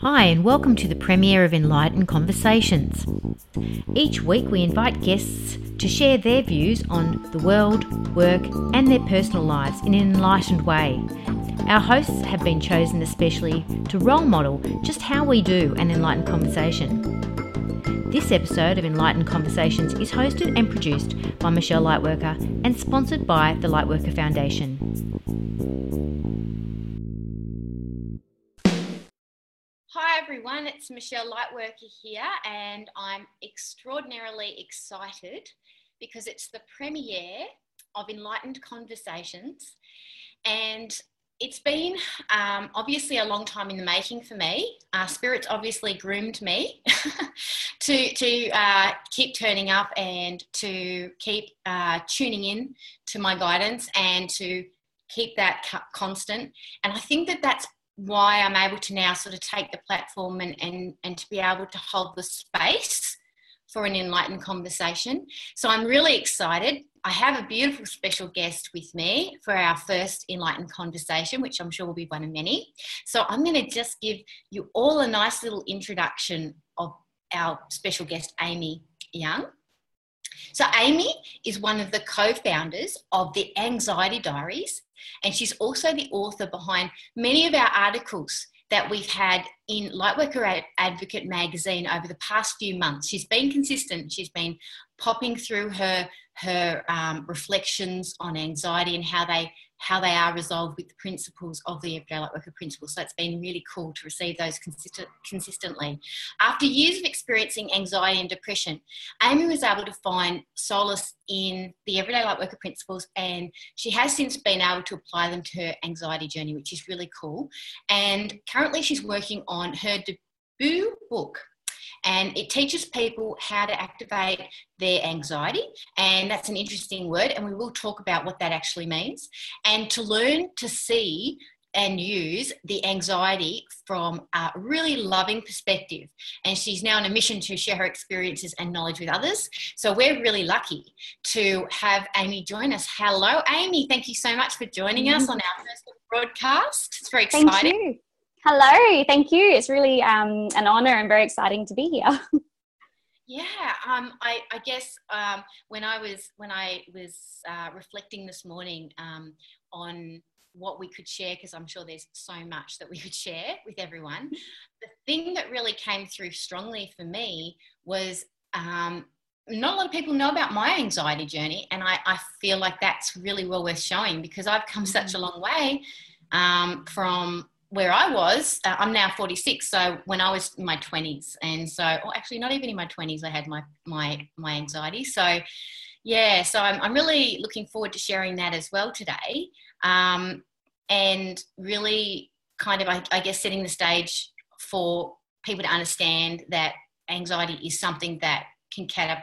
Hi, and welcome to the premiere of Enlightened Conversations. Each week, we invite guests to share their views on the world, work, and their personal lives in an enlightened way. Our hosts have been chosen especially to role model just how we do an enlightened conversation. This episode of Enlightened Conversations is hosted and produced by Michelle Lightworker and sponsored by the Lightworker Foundation. Everyone, it's Michelle Lightworker here, and I'm extraordinarily excited because it's the premiere of Enlightened Conversations. And it's been um, obviously a long time in the making for me. Uh, Spirit's obviously groomed me to to uh, keep turning up and to keep uh, tuning in to my guidance and to keep that constant. And I think that that's why I'm able to now sort of take the platform and and and to be able to hold the space for an enlightened conversation. So I'm really excited. I have a beautiful special guest with me for our first enlightened conversation, which I'm sure will be one of many. So I'm going to just give you all a nice little introduction of our special guest, Amy Young. So, Amy is one of the co founders of the Anxiety Diaries, and she's also the author behind many of our articles that we've had in Lightworker Advocate magazine over the past few months. She's been consistent. She's been popping through her her um, reflections on anxiety and how they how they are resolved with the principles of the Everyday Lightworker principles. So it's been really cool to receive those consistent, consistently. After years of experiencing anxiety and depression, Amy was able to find solace in the Everyday Lightworker principles, and she has since been able to apply them to her anxiety journey, which is really cool. And currently, she's working on her debut book and it teaches people how to activate their anxiety and that's an interesting word and we will talk about what that actually means and to learn to see and use the anxiety from a really loving perspective. And she's now on a mission to share her experiences and knowledge with others. So we're really lucky to have Amy join us. Hello, Amy. Thank you so much for joining us mm-hmm. on our first broadcast. It's very exciting. Hello, thank you. It's really um, an honor and very exciting to be here. yeah, um, I, I, guess um, when I was when I was uh, reflecting this morning um, on what we could share, because I'm sure there's so much that we could share with everyone. The thing that really came through strongly for me was um, not a lot of people know about my anxiety journey, and I, I feel like that's really well worth showing because I've come mm-hmm. such a long way um, from where I was, uh, I'm now 46. So when I was in my 20s, and so, actually not even in my 20s, I had my my my anxiety. So yeah, so I'm, I'm really looking forward to sharing that as well today, um, and really kind of I, I guess setting the stage for people to understand that anxiety is something that can catap-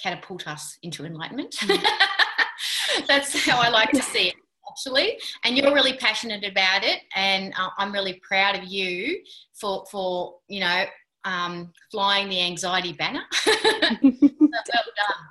catapult us into enlightenment. That's how I like to see it actually, and you're really passionate about it, and uh, I'm really proud of you for for you know um, flying the anxiety banner. well done.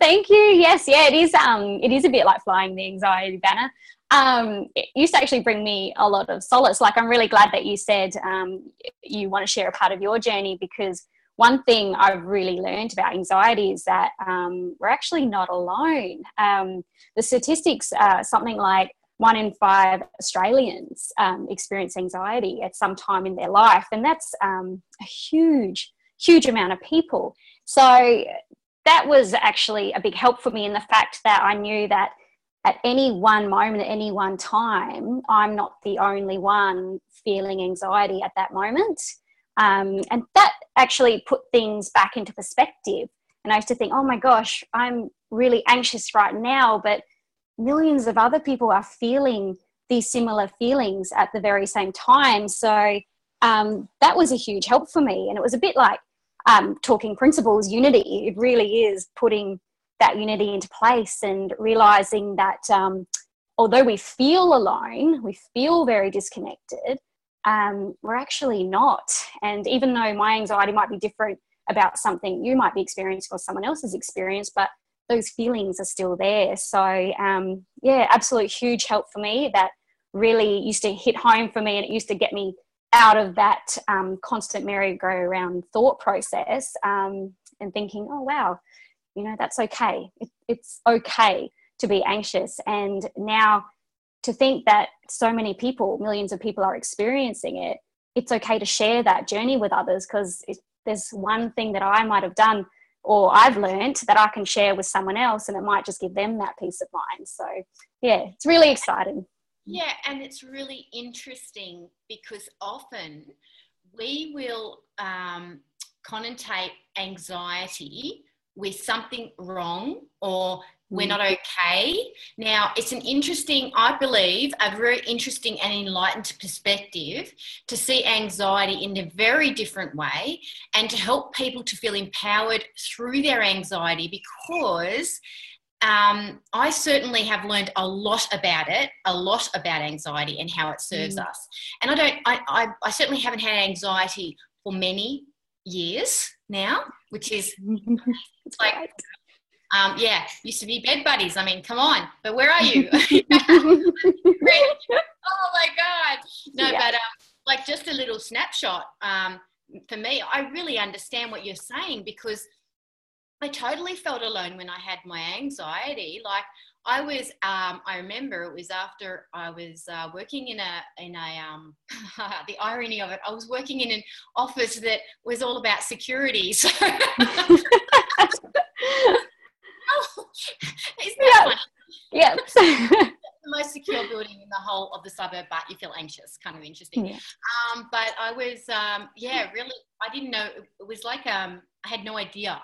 Thank you. Yes, yeah, it is. Um, it is a bit like flying the anxiety banner. Um, it used to actually bring me a lot of solace. Like, I'm really glad that you said um, you want to share a part of your journey because one thing I've really learned about anxiety is that um, we're actually not alone. Um, the statistics are something like one in five Australians um, experience anxiety at some time in their life, and that's um, a huge, huge amount of people. So that was actually a big help for me in the fact that I knew that at any one moment, at any one time, I'm not the only one feeling anxiety at that moment. Um, and that actually put things back into perspective. And I used to think, oh my gosh, I'm really anxious right now, but millions of other people are feeling these similar feelings at the very same time. So um, that was a huge help for me. And it was a bit like um, talking principles, unity. It really is putting that unity into place and realizing that um, although we feel alone, we feel very disconnected, um, we're actually not. And even though my anxiety might be different about something you might be experiencing or someone else's experience, but those feelings are still there. So, um, yeah, absolute huge help for me that really used to hit home for me and it used to get me out of that um, constant merry-go-round thought process um, and thinking, oh, wow, you know, that's okay. It, it's okay to be anxious. And now to think that so many people, millions of people are experiencing it, it's okay to share that journey with others because there's one thing that I might have done or I've learned that I can share with someone else and it might just give them that peace of mind. So, yeah, it's really exciting. Yeah, and it's really interesting because often we will um, connotate anxiety with something wrong or we're not mm. okay. Now, it's an interesting, I believe, a very interesting and enlightened perspective to see anxiety in a very different way and to help people to feel empowered through their anxiety because um, I certainly have learned a lot about it, a lot about anxiety and how it serves mm. us. And I don't, I, I, I certainly haven't had anxiety for many years now, which is like, um, yeah, used to be bed buddies. I mean, come on, but where are you? oh my God. No, yeah. but um, like just a little snapshot. Um, for me, I really understand what you're saying because I totally felt alone when I had my anxiety. Like I was, um, I remember it was after I was uh, working in a in a um, the irony of it. I was working in an office that was all about security. So. oh, isn't that funny? Yeah. the most secure building in the whole of the suburb, but you feel anxious. Kind of interesting. Yeah. Um, but I was, um, yeah, really. I didn't know. It was like um, I had no idea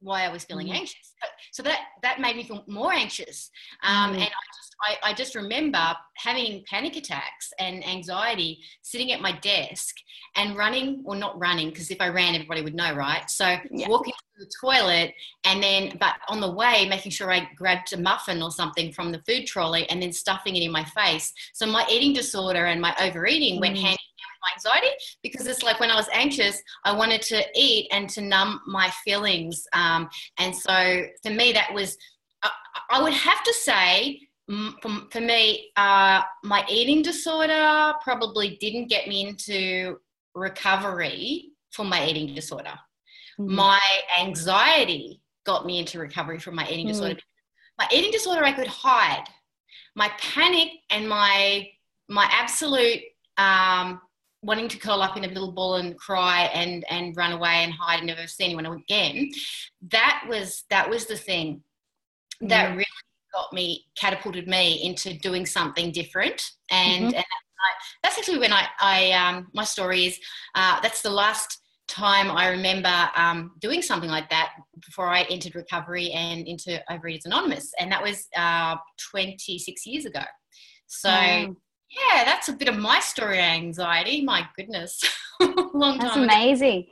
why I was feeling mm. anxious. So that that made me feel more anxious. Um, mm. And I just I, I, just remember having panic attacks and anxiety, sitting at my desk and running, or not running, because if I ran, everybody would know, right? So yeah. walking to the toilet and then, but on the way, making sure I grabbed a muffin or something from the food trolley and then stuffing it in my face. So my eating disorder and my overeating mm. went hand in hand with my anxiety because it's like when I was anxious, I wanted to eat and to numb my feelings. Um, and so for me, that was, I, I would have to say, for, for me, uh, my eating disorder probably didn't get me into recovery for my eating disorder. Mm-hmm. My anxiety got me into recovery from my eating mm-hmm. disorder. My eating disorder, I could hide. My panic and my my absolute um, wanting to curl up in a little ball and cry and and run away and hide and never see anyone again that was that was the thing that mm. really got me catapulted me into doing something different and, mm-hmm. and that's actually when I, I um, my story is uh, that's the last time I remember um, doing something like that before I entered recovery and into Overeaters Anonymous, and that was uh, 26 years ago. So yeah, that's a bit of my story anxiety. My goodness. Long time. That's amazing.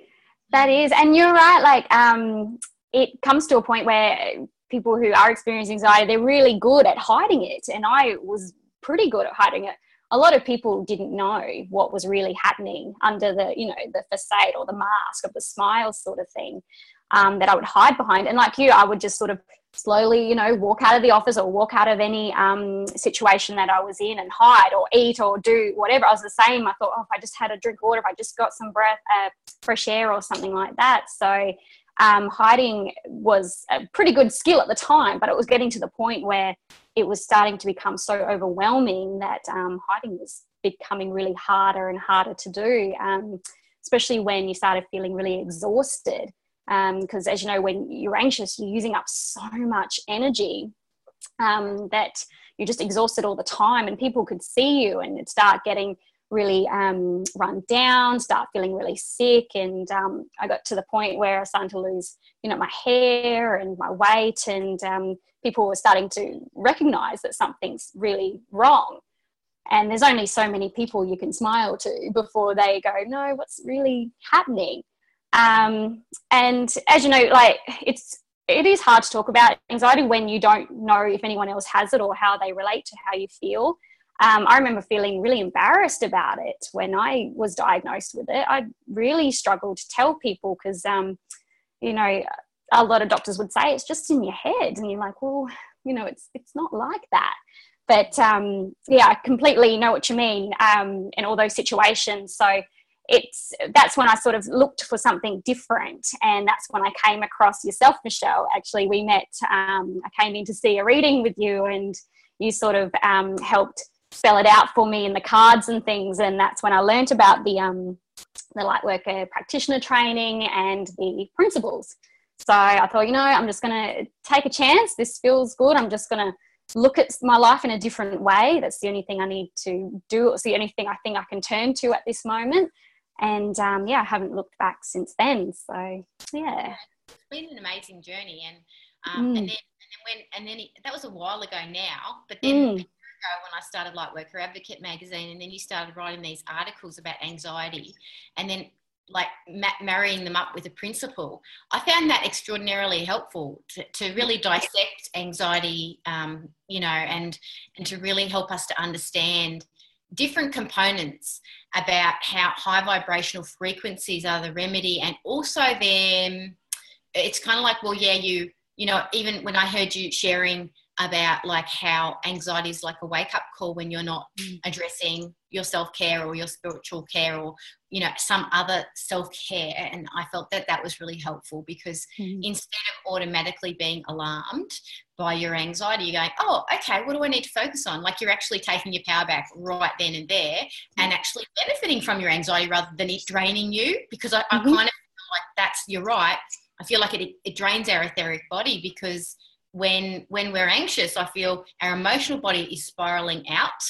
That is. And you're right, like um it comes to a point where people who are experiencing anxiety, they're really good at hiding it. And I was pretty good at hiding it. A lot of people didn't know what was really happening under the, you know, the facade or the mask of the smile sort of thing um, that I would hide behind. And like you, I would just sort of slowly, you know, walk out of the office or walk out of any um, situation that I was in and hide or eat or do whatever. I was the same. I thought, oh, if I just had a drink of water, if I just got some breath, uh, fresh air or something like that. So um, hiding was a pretty good skill at the time, but it was getting to the point where it was starting to become so overwhelming that um, hiding was becoming really harder and harder to do, um, especially when you started feeling really exhausted because um, as you know when you're anxious you're using up so much energy um, that you're just exhausted all the time and people could see you and start getting really um, run down start feeling really sick and um, i got to the point where i starting to lose you know my hair and my weight and um, people were starting to recognize that something's really wrong and there's only so many people you can smile to before they go no what's really happening um, and as you know, like it's it is hard to talk about anxiety when you don't know if anyone else has it or how they relate to how you feel. Um, I remember feeling really embarrassed about it when I was diagnosed with it. I really struggled to tell people because, um, you know, a lot of doctors would say it's just in your head, and you're like, well, you know, it's it's not like that. but um, yeah, I completely know what you mean um, in all those situations. So it's that's when I sort of looked for something different, and that's when I came across yourself, Michelle. Actually, we met. Um, I came in to see a reading with you, and you sort of um, helped spell it out for me in the cards and things, and that's when I learnt about the um, the lightworker practitioner training and the principles. So I thought, you know, I'm just going to take a chance. This feels good. I'm just going to look at my life in a different way. That's the only thing I need to do. It's the only thing I think I can turn to at this moment. And um, yeah, I haven't looked back since then. So yeah, it's been an amazing journey, and um, mm. and then and then when and then it, that was a while ago now. But then mm. When I started Lightworker Advocate magazine, and then you started writing these articles about anxiety, and then like ma- marrying them up with a principle. I found that extraordinarily helpful to, to really dissect anxiety, um, you know, and and to really help us to understand different components about how high vibrational frequencies are the remedy, and also them. It's kind of like, well, yeah, you you know, even when I heard you sharing about like how anxiety is like a wake up call when you're not mm. addressing your self care or your spiritual care or you know some other self care and I felt that that was really helpful because mm. instead of automatically being alarmed by your anxiety you're going oh okay what do I need to focus on like you're actually taking your power back right then and there mm. and actually benefiting from your anxiety rather than it draining you because I, mm-hmm. I kind of feel like that's you're right I feel like it, it drains our etheric body because when when we're anxious i feel our emotional body is spiraling out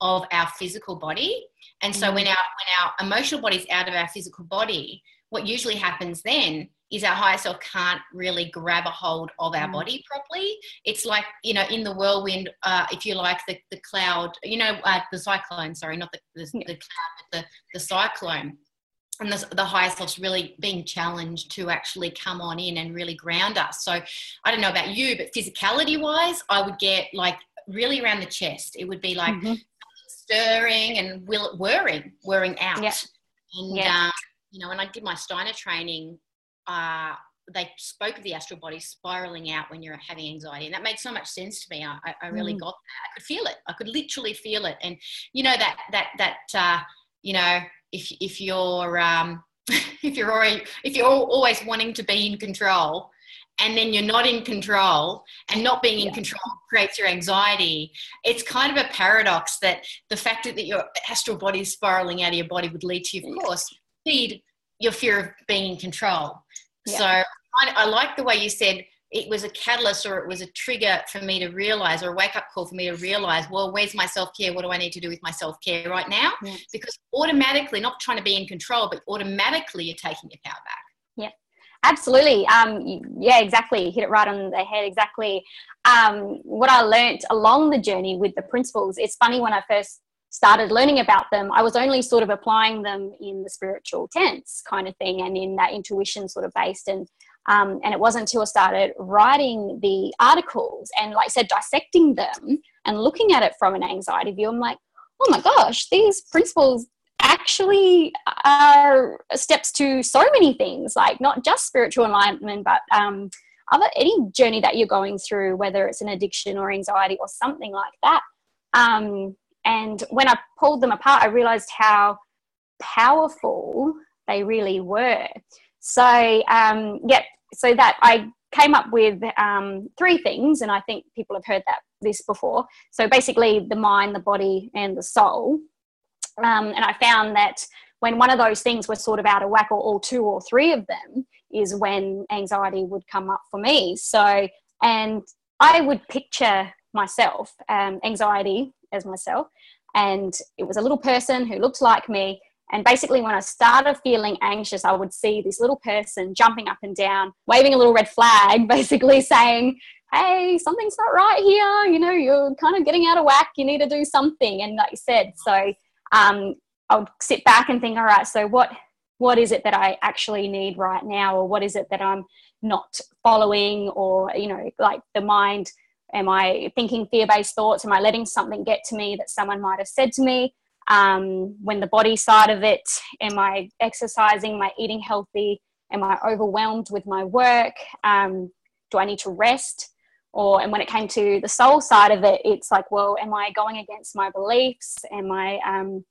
of our physical body and so mm. when our when our emotional body is out of our physical body what usually happens then is our higher self can't really grab a hold of our mm. body properly. It's like, you know, in the whirlwind, uh, if you like, the, the cloud, you know, uh, the cyclone, sorry, not the, the, the cloud, but the, the cyclone and the, the higher self's really being challenged to actually come on in and really ground us. So I don't know about you, but physicality wise, I would get like really around the chest. It would be like mm-hmm. stirring and will, whirring, whirring out. Yeah. And, yeah. Um, you know, when I did my Steiner training, uh, they spoke of the astral body spiraling out when you're having anxiety and that made so much sense to me i, I really mm. got that i could feel it i could literally feel it and you know that that that uh, you know if if you're um, if you're already if you're always wanting to be in control and then you're not in control and not being in yeah. control creates your anxiety it's kind of a paradox that the fact that your astral body is spiraling out of your body would lead to of course feed your fear of being in control yeah. so I, I like the way you said it was a catalyst or it was a trigger for me to realize or a wake up call for me to realize well where's my self-care? What do i need to do with my self-care right now? Yeah. because automatically not trying to be in control but automatically you're taking your power back. Yeah. Absolutely. Um, yeah exactly. Hit it right on the head exactly. Um, what i learned along the journey with the principles it's funny when i first started learning about them, I was only sort of applying them in the spiritual tense kind of thing and in that intuition sort of based. And um, and it wasn't until I started writing the articles and, like I said, dissecting them and looking at it from an anxiety view, I'm like, oh my gosh, these principles actually are steps to so many things, like not just spiritual enlightenment, but um, other any journey that you're going through, whether it's an addiction or anxiety or something like that. Um, and when I pulled them apart, I realized how powerful they really were. So, um, yeah, so that I came up with um, three things, and I think people have heard that this before. So basically, the mind, the body, and the soul. Um, and I found that when one of those things was sort of out of whack, or all two or three of them, is when anxiety would come up for me. So, and I would picture myself, um, anxiety as myself, and it was a little person who looked like me and basically, when I started feeling anxious, I would see this little person jumping up and down, waving a little red flag, basically saying, Hey, something's not right here. You know, you're kind of getting out of whack. You need to do something. And like you said, so um, I would sit back and think, All right, so what? What is it that I actually need right now, or what is it that I'm not following, or you know, like the mind am i thinking fear-based thoughts am i letting something get to me that someone might have said to me um, when the body side of it am i exercising? Am i eating healthy? Am i overwhelmed with my work? Um, do i need to rest? Or and when it came to the soul side of it it's like well am i going against my beliefs? Am i um,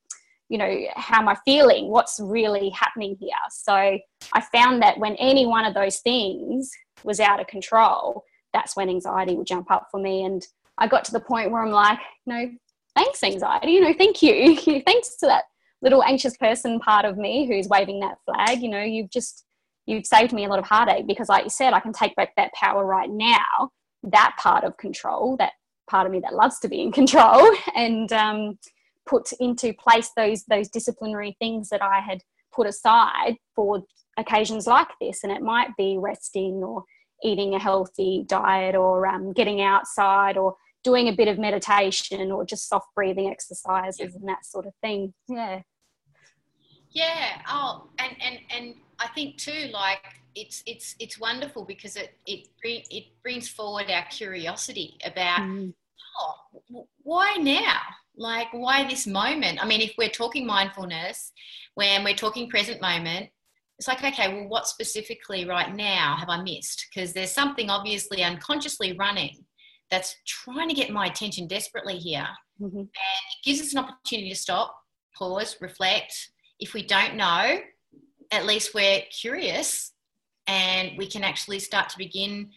you know how am i feeling? What's really happening here? So i found that when any one of those things was out of control that's when anxiety would jump up for me. And i got to the point where i'm like no thanks anxiety. You know thank you. Thanks to that little anxious person part of me who's waving that flag. You know you've just you've saved me a lot of heartache because like you said i can take back that power right now that part of control that part of me that loves to be in control and um, put into place those those disciplinary things that i had put aside for occasions like this. And it might be resting or eating a healthy diet or um, getting outside or doing a bit of meditation or just soft breathing exercises yeah. and that sort of thing. Yeah. Yeah. Oh and and and i think too like it's it's it's wonderful because it it it brings forward our curiosity about mm. oh why now? Like why this moment? I mean if we're talking mindfulness when we're talking present moment it's like okay well what specifically right now have i missed? Because there's something obviously unconsciously running that's trying to get my attention desperately here mm-hmm. and it gives us an opportunity to stop pause reflect if we don't know at least we're curious and we can actually start to begin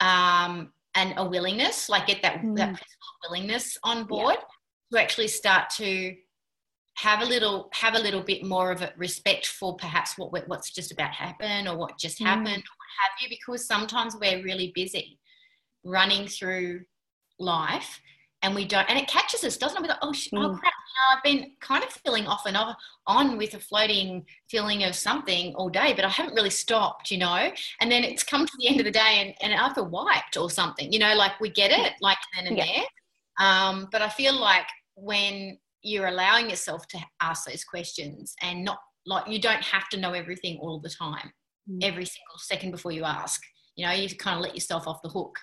um, and a willingness like get that mm. that willingness on board yeah. to actually start to have a little have a little bit more of a respect for perhaps what what's just about to happen or what just mm. happened or what have you because sometimes we're really busy running through life and we don't and it catches us doesn't it we go oh, mm. oh crap you know, i've been kind of feeling off and off on with a floating feeling of something all day but i haven't really stopped you know and then it's come to the end of the day and, and i feel wiped or something you know like we get it like then and yeah. there um, but i feel like when you're allowing yourself to ask those questions and not like you don't have to know everything all the time mm. every single second before you ask you know you kind of let yourself off the hook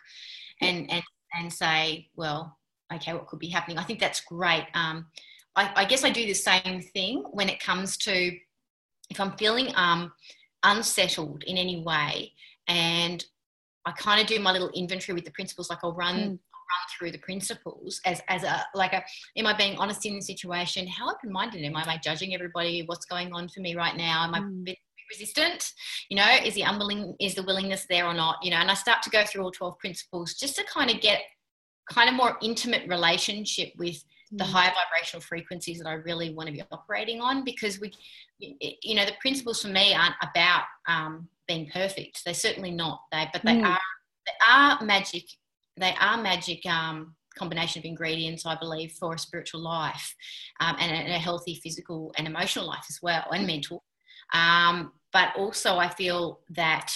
and and and say well okay, what could be happening? I think that's great. Um, I, I, guess I do the same thing when it comes to if I'm feeling um, unsettled in any way, and I kind of do my little inventory with the principles. Like I'll run. Mm. Run through the principles as as a like a am I being honest in the situation? How open minded am I? Am I judging everybody? What's going on for me right now? Am I mm. bit resistant? You know, is the unwilling is the willingness there or not? You know, and I start to go through all 12 principles just to kind of get kind of more intimate relationship with the mm. higher vibrational frequencies that I really want to be operating on because we, you know, the principles for me aren't about um, being perfect. They're certainly not. They, but they mm. are they are magic. They are magic um, combination of ingredients, I believe, for a spiritual life um, and, a, and, a, healthy physical and emotional life as well, and mental. But also, I feel that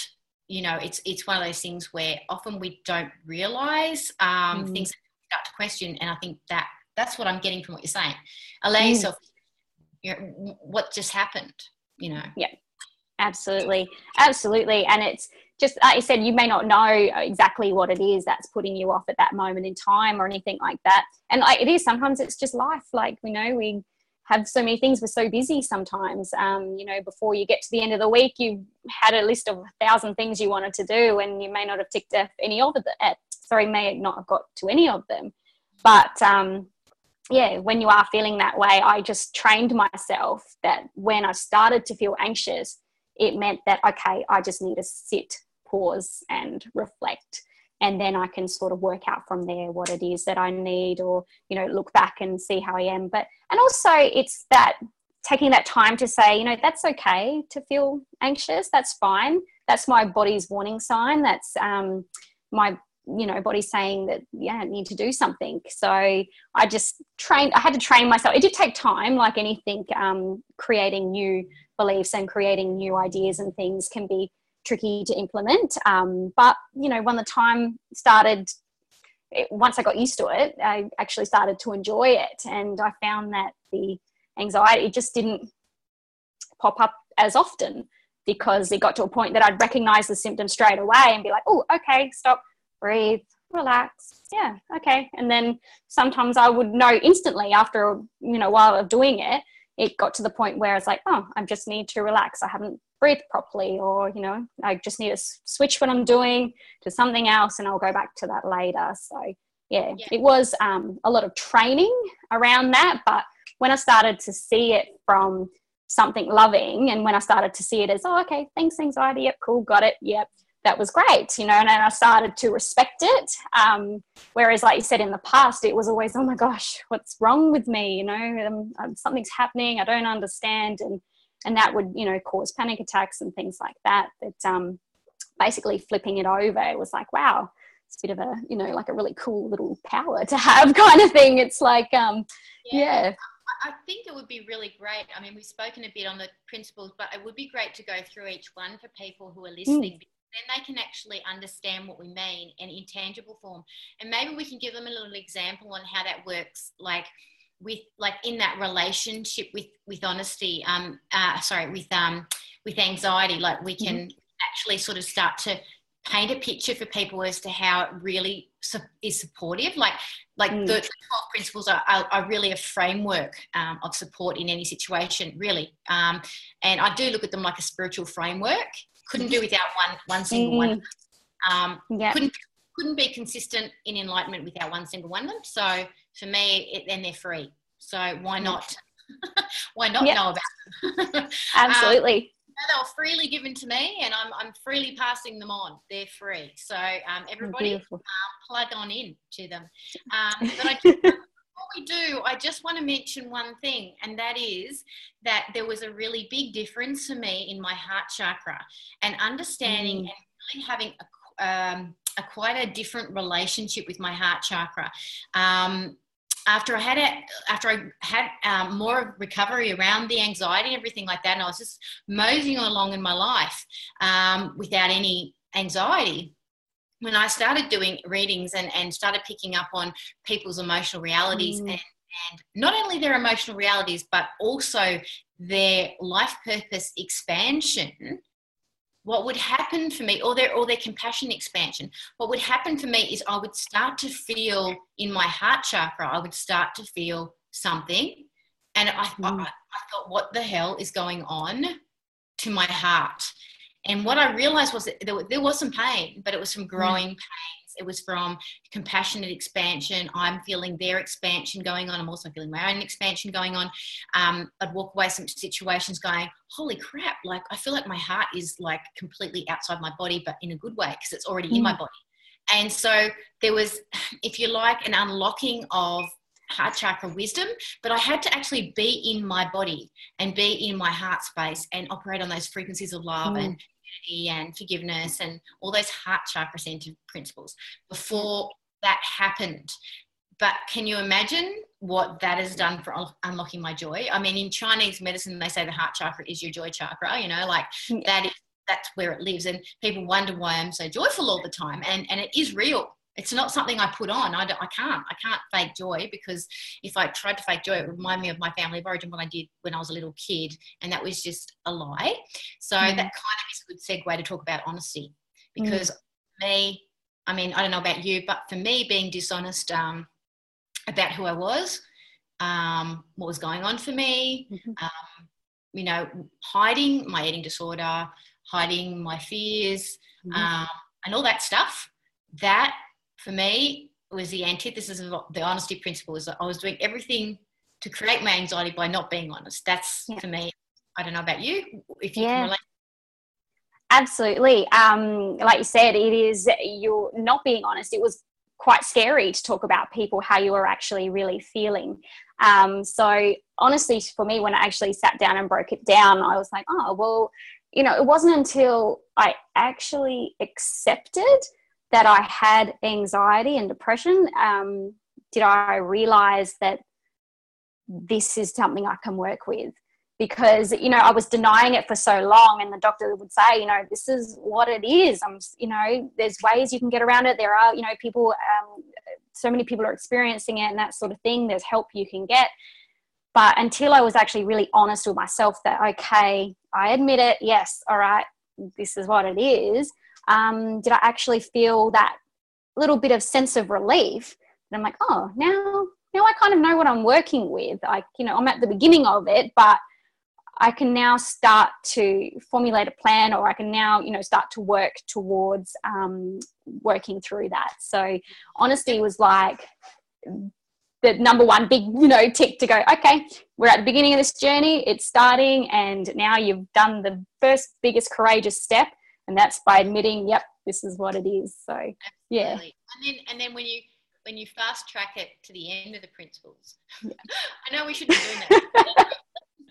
you know, it's it's one of those things where often we don't realize um, mm. things start to question, and I think that that's what I'm getting from what you're saying. Allow mm. yourself, you know, what just happened, you know. Yeah, absolutely, absolutely, and it's just like you said, you may not know exactly what it is that's putting you off at that moment in time or anything like that. And like it is sometimes it's just life. Like we know we have so many things. We're so busy sometimes. Um, you know, before you get to the end of the week, you had a list of a thousand things you wanted to do, and you may not have ticked off any of. Uh, sorry, may not have got to any of them. But um, yeah, when you are feeling that way, I just trained myself that when I started to feel anxious, it meant that okay, I just need to sit, pause, and reflect and then I can sort of work out from there what it is that I need or you know look back and see how I am. But and also it's that taking that time to say you know that's okay to feel anxious that's fine. That's my body's warning sign. That's um, my you know body saying that yeah I need to do something. So I just trained I had to train myself. It did take time like anything um, creating new beliefs and creating new ideas and things can be tricky to implement. Um, but you know, when the time started, it, once I got used to it, I actually started to enjoy it, and I found that the anxiety just didn't pop up as often because it got to a point that I'd recognize the symptoms straight away and be like, oh, okay, stop, breathe, relax, yeah, okay. And then sometimes I would know instantly after you know while of doing it, it got to the point where it's like, oh, I just need to relax. I haven't breathe properly or you know i just need to switch what i'm doing to something else and i'll go back to that later so yeah, yeah. it was um, a lot of training around that but when i started to see it from something loving and when i started to see it as oh okay thanks anxiety yep cool got it yep that was great you know and, i started to respect it um, whereas like you said in the past it was always oh my gosh what's wrong with me you know um, um, something's happening i don't understand and and that would you know cause panic attacks and things like that but um, basically flipping it over it was like wow it's a bit of a you know like a really cool little power to have kind of thing it's like um yeah. yeah. I think it would be really great. I mean, we've spoken a bit on the principles, but it would be great to go through each one for people who are listening. Mm. Then they can actually understand what we mean in intangible form, and maybe we can give them a little example on how that works, like with like in that relationship with with honesty um uh, sorry with um with anxiety like we can mm-hmm. actually sort of start to paint a picture for people as to how it really su- is supportive like like mm. the 12 principles are, are, are really a framework um, of support in any situation really um, and i do look at them like a spiritual framework couldn't do without one one single mm. one um, yep. couldn't couldn't be consistent in enlightenment without one single one of them so for me, it, then they're free. So why not? why not yep. know about them? Absolutely. Um, they were freely given to me, and I'm, I'm freely passing them on. They're free, so um, everybody uh, plug on in to them. Um, but I just, before we do, I just want to mention one thing, and that is that there was a really big difference for me in my heart chakra, and understanding mm. and really having a, um, a quite a different relationship with my heart chakra. Um, after I had it, after I had um, more recovery around the anxiety and everything like that, and I was just moseying along in my life um, without any anxiety. When I started doing readings and, and started picking up on people's emotional realities mm. and, and not only their emotional realities, but also their life purpose expansion, what would happen for me, or their or their compassion expansion, what would happen for me is I would start to feel in my heart chakra, I would start to feel something, and I, mm. I, I thought, what the hell is going on to my heart? And what I realized was that there, there was some pain, but it was from growing mm. pain it was from compassionate expansion. I'm feeling their expansion going on. I'm also feeling my own expansion going on. Um, I'd walk away from situations going, holy crap, like I feel like my heart is like completely outside my body, but in a good way because it's already mm. in my mm. body. And so there was, if you like, an unlocking of heart chakra wisdom, but I had to actually be in my body and be in my heart space and operate on those frequencies of love mm. and and forgiveness and all those heart chakra centered principles before that happened. But can you imagine what that has done for unlocking my joy? I mean, in Chinese medicine, they say the heart chakra is your joy chakra, you know, like that is that's where it lives. And people wonder why I'm so joyful all the time. And, and it is real. It's not something I put on. I, don't I can't. I can't fake joy because if I tried to fake joy, it would remind me of my family of origin, what I did when I was a little kid. And that was just a lie. So mm. that kind of is a good segue to talk about honesty because mm. me, I mean, I don't know about you, but for me, being dishonest um, about who I was, um, what was going on for me, mm-hmm. um, you know, hiding my eating disorder, hiding my fears, mm-hmm. um, and all that stuff, that for me was the antithesis of the honesty principle is that I was doing everything to create my anxiety by not being honest. That's yeah. for me. I don't know about you, if you yeah. can relate. Absolutely. Um, like you said, it is you're not being honest. It was quite scary to talk about people how you were actually really feeling. Um, so honestly, for me, when I actually sat down and broke it down, I was like, oh well, you know, it wasn't until I actually accepted that I had anxiety and depression, um, did I realize that this is something I can work with? Because, you know, I was denying it for so long, and the doctor would say, you know, this is what it is. I'm, you know, there's ways you can get around it. There are, you know, people, um, so many people are experiencing it and that sort of thing. There's help you can get. But until I was actually really honest with myself that, okay, I admit it, yes, all right, this is what it is um, did I actually feel that little bit of sense of relief? And I'm like, oh, now now I kind of know what I'm working with. Like, you know, I'm at the beginning of it, but I can now start to formulate a plan or I can now, you know, start to work towards um, working through that. So honesty was like the number one big, you know, tick to go, okay, we're at the beginning of this journey, it's starting, and now you've done the first biggest courageous step, and that's by admitting, yep, this is what it is. So Absolutely. yeah. And then and then when you when you fast track it to the end of the principles. Yeah. I know we should be doing that.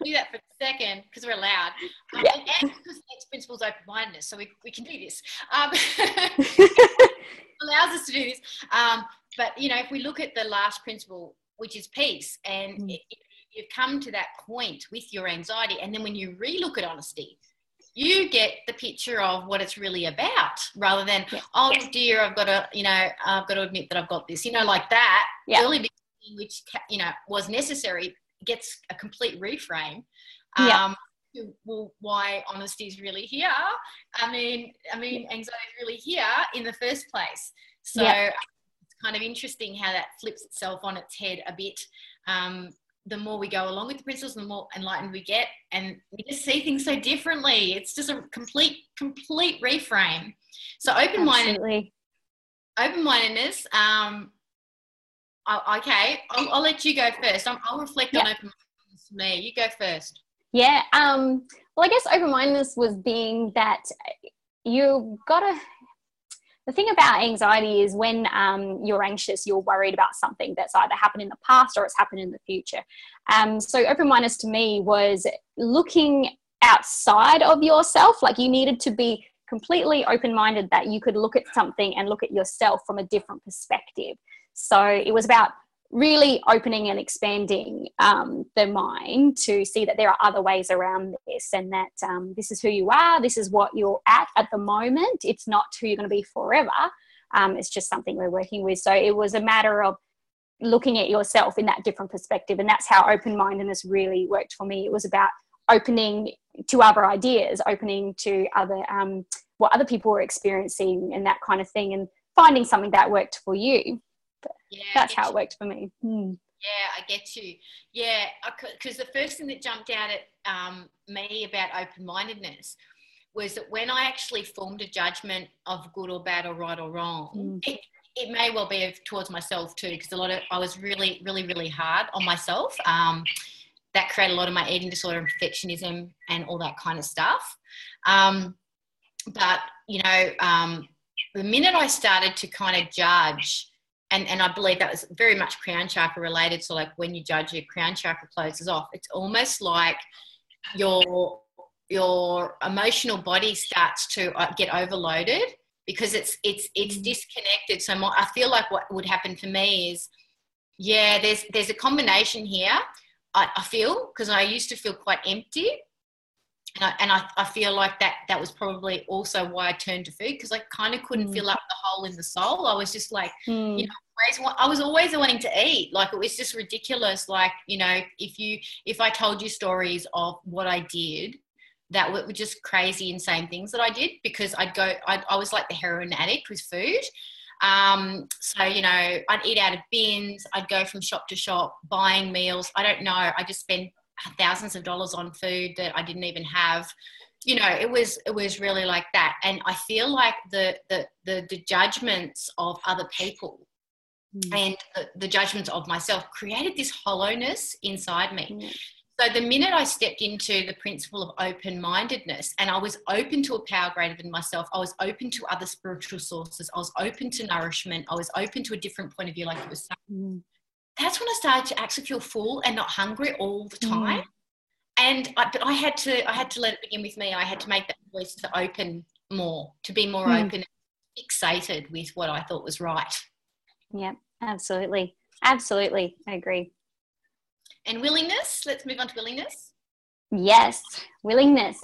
Do that for a second because we're allowed. Um, yeah. And, because the next principle is open mindedness, so we, we can do this. Um, allows us to do this. Um, but, you know, if we look at the last principle, which is peace, and mm. it, it, you've come to that point with your anxiety, and then when you relook at honesty, you get the picture of what it's really about rather than yeah. oh dear i've got to you know i've got to admit that i've got this you know like that yeah. early which you know was necessary gets a complete reframe. Um, yeah. Well, why honesty is really here? I mean, I mean, anxiety is really here in the first place. So yeah. it's kind of interesting how that flips itself on its head a bit. Um, the more we go along with the principles, the more enlightened we get, and we just see things so differently. It's just a complete, complete reframe. So open minded, open mindedness. Um, Oh, okay, I'll, I'll, let you go first. i will reflect on open mindedness for me. You go first. Yeah. Um, well, I guess open mindedness was being that you've got to. The thing about anxiety is when um, you're anxious, you're worried about something that's either happened in the past or it's happened in the future. Um, so, open mindedness to me was looking outside of yourself. Like you needed to be completely open minded that you could look at something and look at yourself from a different perspective. So it was about really opening and expanding um, the mind to see that there are other ways around this and that um, this is who you are, this is what you're at at the moment. It's not who you're going to be forever. Um, it's just something we're working with. So it was a matter of looking at yourself in that different perspective. And that's how open mindedness really worked for me. It was about opening to other ideas, opening to other um, what other people were experiencing and that kind of thing, and finding something that worked for you yeah, that's how it worked for me. Hmm. Yeah, I get you. Yeah, because the first thing that jumped out at um, me about open mindedness was that when I actually formed a judgment of good or bad or right or wrong, mm. it, it may well be towards myself too, because a lot of I was really, really, really hard on myself. Um, that created a lot of my eating disorder and perfectionism and all that kind of stuff. Um, but you know, um, the minute I started to kind of judge and, and I believe that was very much crown chakra related. So, like when you judge, your crown chakra closes off. It's almost like your your emotional body starts to uh, get overloaded because it's it's it's mm. disconnected. So my, I feel like what would happen for me is, yeah, there's there's a combination here. I, I feel because I used to feel quite empty, and I, and I, I feel like that that was probably also why I turned to food because I kind of couldn't mm. fill up the hole in the soul. I was just like, mm. you know, always, I was always wanting to eat. Like it was just ridiculous. Like you know, if you if I told you stories of what I did, that were just crazy, insane things that I did because I'd go. I'd, I was like the heroin addict with food. Um, so you know, I'd eat out of bins. I'd go from shop to shop buying meals. I don't know. I just spend thousands of dollars on food that I didn't even have you know it was it was really like that and i feel like the the the, the judgments of other people mm. and the, the, judgments of myself created this hollowness inside me. Mm. So the minute I stepped into the principle of open mindedness and I was open to a power greater than myself, I was open to other spiritual sources, I was open to nourishment, I was open to a different point of view, like it was saying. Mm. That's when I started to actually feel full and not hungry all the mm. time. Mm. And I, but I had to I had to let it begin with me. I had to make that choice to open more, to be more mm. open, fixated with what I thought was right. Yep. Absolutely. Absolutely. I agree. And willingness, let's move on to willingness. Yes, willingness.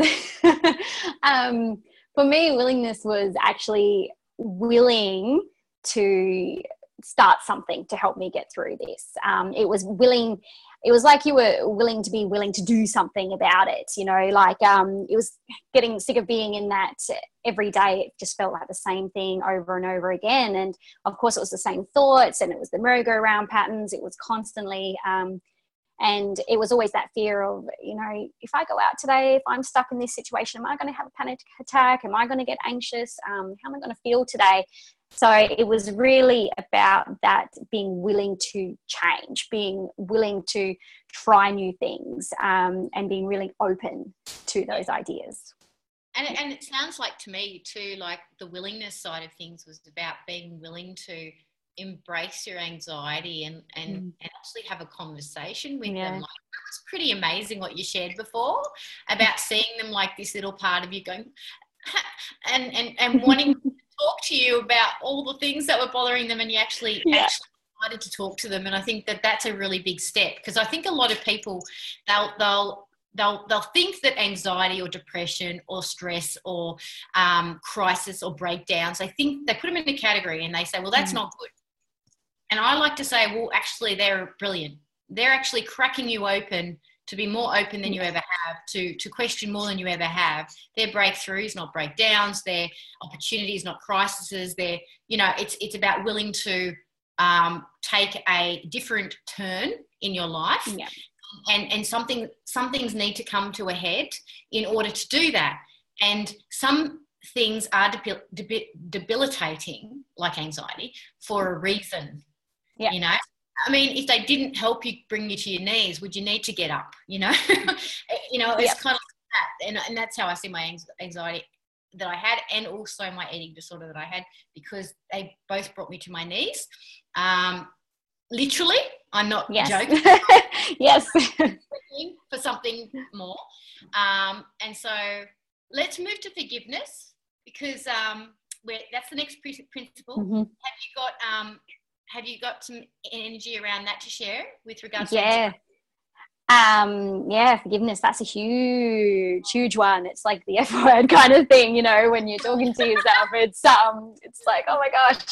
um, for me, willingness was actually willing to start something to help me get through this. Um, it was willing, it was like you were willing to be willing to do something about it, you know, like um, it was getting sick of being in that every day. It just felt like the same thing over and over again. And of course, it was the same thoughts and it was the merry-go-round patterns. It was constantly, um, And it was always that fear of, you know, if I go out today, if I'm stuck in this situation, am I going to have a panic attack? Am I going to get anxious? Um, how am I going to feel today? So it was really about that being willing to change, being willing to try new things, um, and being really open to those ideas. And, and it sounds like to me too, like the willingness side of things was about being willing to embrace your anxiety and and, mm. and actually have a conversation with yeah. them. Like was pretty amazing what you shared before about seeing them like this little part of you going and and, and wanting to talk to you about all the things that were bothering them and you actually yeah. actually decided to talk to them and I think that that's a really big step because I think a lot of people they'll they'll they'll they'll think that anxiety or depression or stress or um, crisis or breakdowns they think they put them in a category and they say well that's mm. not good and I like to say, well, actually, they're brilliant. They're actually cracking you open to be more open than you ever have, to, to question more than you ever have. Their breakthroughs, not breakdowns, their opportunities, not crises. They're, you know, it's, it's about willing to um, take a different turn in your life. Yeah. And, and something, some things need to come to a head in order to do that. And some things are debil- debil- debilitating, like anxiety, for a reason. Yeah. You know, I mean, if they didn't help you bring you to your knees, would you need to get up? You know, you know, it's kind of that, and, and that's how I see my anxiety that I had, and also my eating disorder that I had, because they both brought me to my knees. Um, literally, I'm not yes. joking. yes, for something more, um, and so let's move to forgiveness because um, that's the next principle. Mm-hmm. Have you got um, have you got some energy around that to share with regards yeah. to um yeah forgiveness that's a huge huge one. It's like the f word kind of thing you know when you're talking to yourself it's um it's like oh my gosh.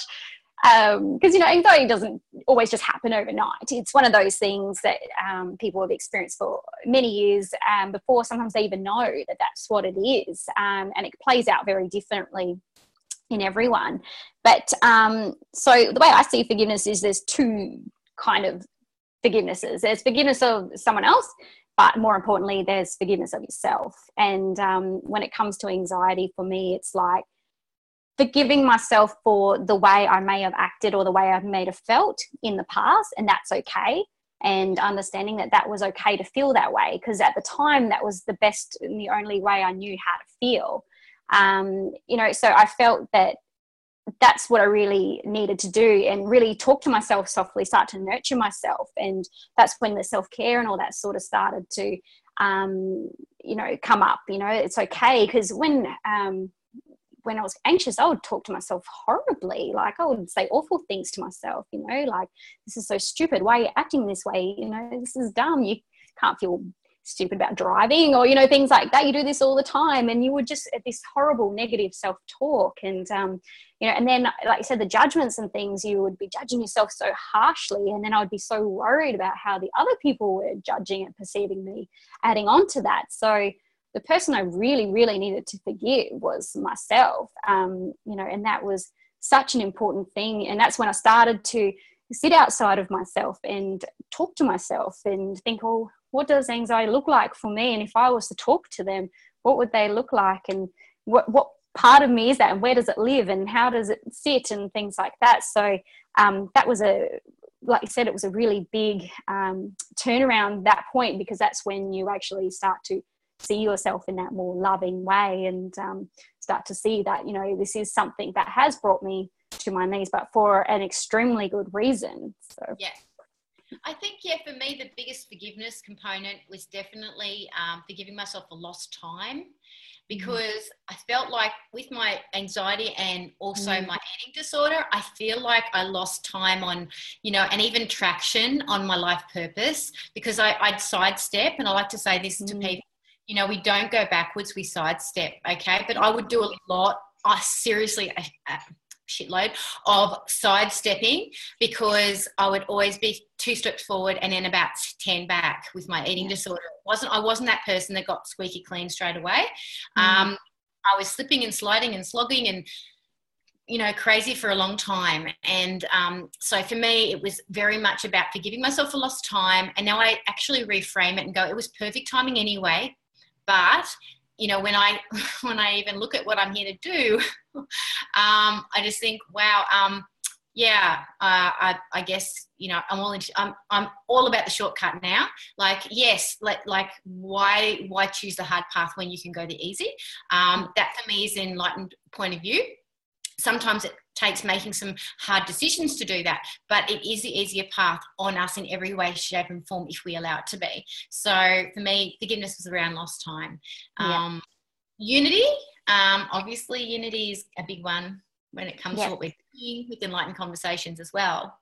Um because you know anxiety doesn't always just happen overnight it's one of those things that um, people have experienced for many years um, before sometimes they even know that that's what it is um, and it plays out very differently in everyone. But um, so the way I see forgiveness is there's two kind of forgivenesses. There's forgiveness of someone else, but more importantly, there's forgiveness of yourself. And um, when it comes to anxiety, for me, it's like forgiving myself for the way I may have acted or the way I may have felt in the past, and that's okay. And understanding that that was okay to feel that way because at the time that was the best and the only way I knew how to feel um, you know so i felt that that's what i really needed to do and really talk to myself softly start to nurture myself and that's when the self-care and all that sort of started to um, you know come up you know it's okay because when um, when I was anxious, I would talk to myself horribly. Like I would say awful things to myself, you know, like this is so stupid. Why are you acting this way? You know, this is dumb. You can't feel stupid about driving or you know things like that. You do this all the time and you would just at this horrible negative self-talk and um, you know and then like you said the judgments and things you would be judging yourself so harshly and then i would be so worried about how the other people were judging and perceiving me adding on to that. So the person i really really needed to forgive was myself um, you know and that was such an important thing. And that's when i started to sit outside of myself and talk to myself and think oh what does anxiety look like for me? And if I was to talk to them, what would they look like? And what, what part of me is that? And where does it live? And how does it sit? And things like that. So um, that was a, like you said, it was a really big um, turnaround that point because that's when you actually start to see yourself in that more loving way and um, start to see that, you know, this is something that has brought me to my knees, but for an extremely good reason. So, yeah I think, yeah, for me, the biggest forgiveness component was definitely um, forgiving myself for lost time because mm. I felt like with my anxiety and also mm. my eating disorder, I feel like I lost time on, you know, and even traction on my life purpose because I, I'd sidestep. And I like to say this mm. to people, you know, we don't go backwards, we sidestep, okay? But I would do a lot. I seriously, I, shitload of sidestepping because I would always be two steps forward and then about 10 back with my eating disorder. It wasn't I wasn't that person that got squeaky clean straight away. Mm. Um, I was slipping and sliding and slogging and you know, crazy for a long time. And um, so for me, it was very much about forgiving myself for lost time. And now I actually reframe it and go, it was perfect timing anyway. But you know, when I when I even look at what I'm here to do, um, I just think, wow, um, yeah, uh, I, I, guess you know I'm all into, I'm I'm all about the shortcut now. Like yes, like like why why choose the hard path when you can go the easy? Um, that for me is enlightened point of view. Sometimes it takes making some hard decisions to do that, but it is the easier path on us in every way, shape, and form if we allow it to be. So for me, forgiveness was around lost time. Um, yeah. Unity, um, obviously, unity is a big one when it comes yeah. to what we're doing with enlightened conversations as well.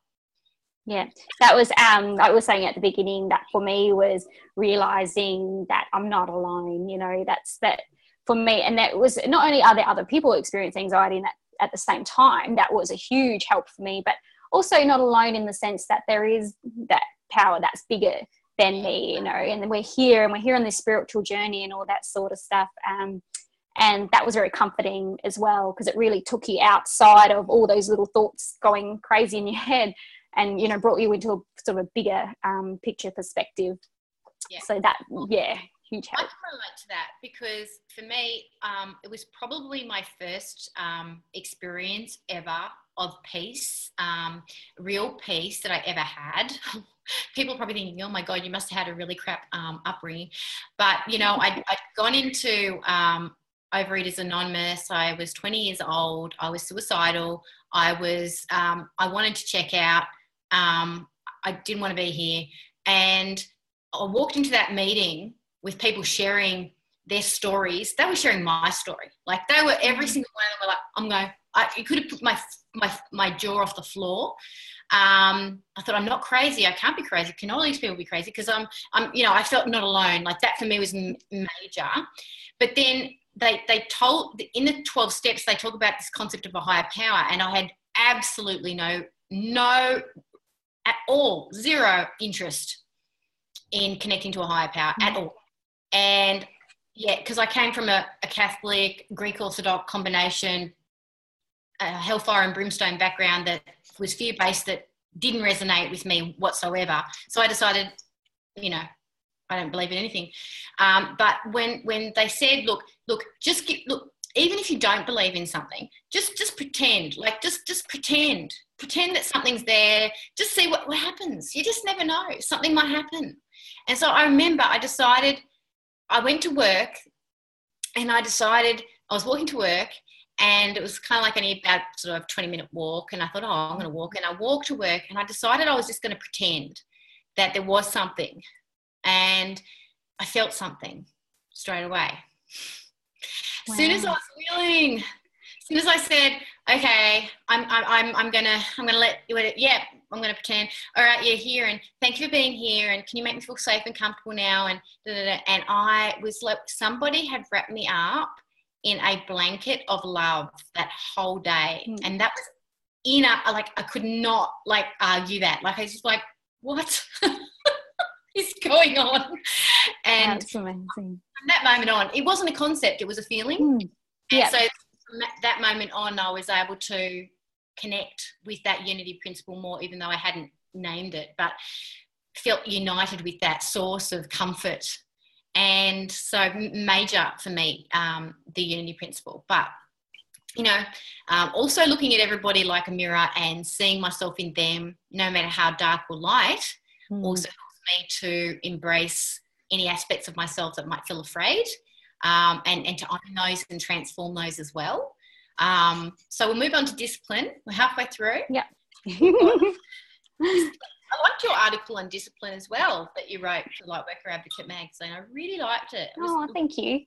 Yeah, that was um I was saying at the beginning that for me was realizing that I'm not alone. You know, that's that for me, and that was not only are there other people experience anxiety in that at the same time, that was a huge help for me. But also not alone in the sense that there is that power that's bigger than me, you know, and we're here and we're here on this spiritual journey and all that sort of stuff. Um, and that was very comforting as well because it really took you outside of all those little thoughts going crazy in your head and you know brought you into a sort of bigger um, picture perspective yeah. so that yeah huge help. I can relate to that because for me, um, it was probably my first um, experience ever of peace, um, real peace that I ever had. People are probably thinking, oh my God, you must have had a really crap um, upbringing. But, you know, i had gone into um, Overeaters Anonymous. I was 20 years old. I was suicidal. I was, um, I wanted to check out. I didn't want to be here. And I walked into that meeting with people sharing their stories, they were sharing my story. Like they were every mm. single one of them were like, I'm going, I, you could have put my my my jaw off the floor. Um, I thought I'm not crazy. I can't be crazy. Can all these people be crazy? Because I'm I'm you know I felt not alone. Like that for me was major. But then they they told in the 12 steps they talk about this concept of a higher power, and I had absolutely no no at all zero interest in connecting to a higher power mm-hmm. at all and yeah, because I came from a, a, Catholic, Greek Orthodox combination, hellfire and brimstone background that was fear based that didn't resonate with me whatsoever. So I decided, you know, I don't believe in anything. Um, but when when they said, look, look, just get, look, even if you don't believe in something, just just pretend, like just just pretend, pretend that something's there. Just see what, what happens. You just never know. Something might happen. And so I remember I decided I went to work and I decided I was walking to work and it was kind of like only about sort of 20 minute walk and I thought, oh, I'm going to walk. And I walked to work and I decided I was just going to pretend that there was something. And I felt something straight away. Wow. As soon as I was feeling, as soon as I said, okay, I'm, I'm, I'm gonna, I'm gonna let, you yeah, I'm gonna pretend. All right, you're here, and thank you for being here, and can you make me feel safe and comfortable now? And da, da, da. and I was like, somebody had wrapped me up in a blanket of love that whole day, mm. and that was in a like I could not like argue that. Like I was just like, what is going on? And That's amazing. From that moment on, it wasn't a concept; it was a feeling. Mm. Yeah. so from that moment on, I was able to connect with that unity principle more, even though I hadn't named it, but felt united with that source of comfort. And so, major for me, um, the unity principle. But you know, um, also looking at everybody like a mirror and seeing myself in them, no matter how dark or light, mm. also helps me to embrace any aspects of myself that might feel afraid um, and, and to own those and transform those as well. Um, so we'll move on to discipline. We're halfway through. Yeah. I liked your article on discipline as well that you wrote for Lightworker Advocate magazine. I really liked it. it oh, thank you.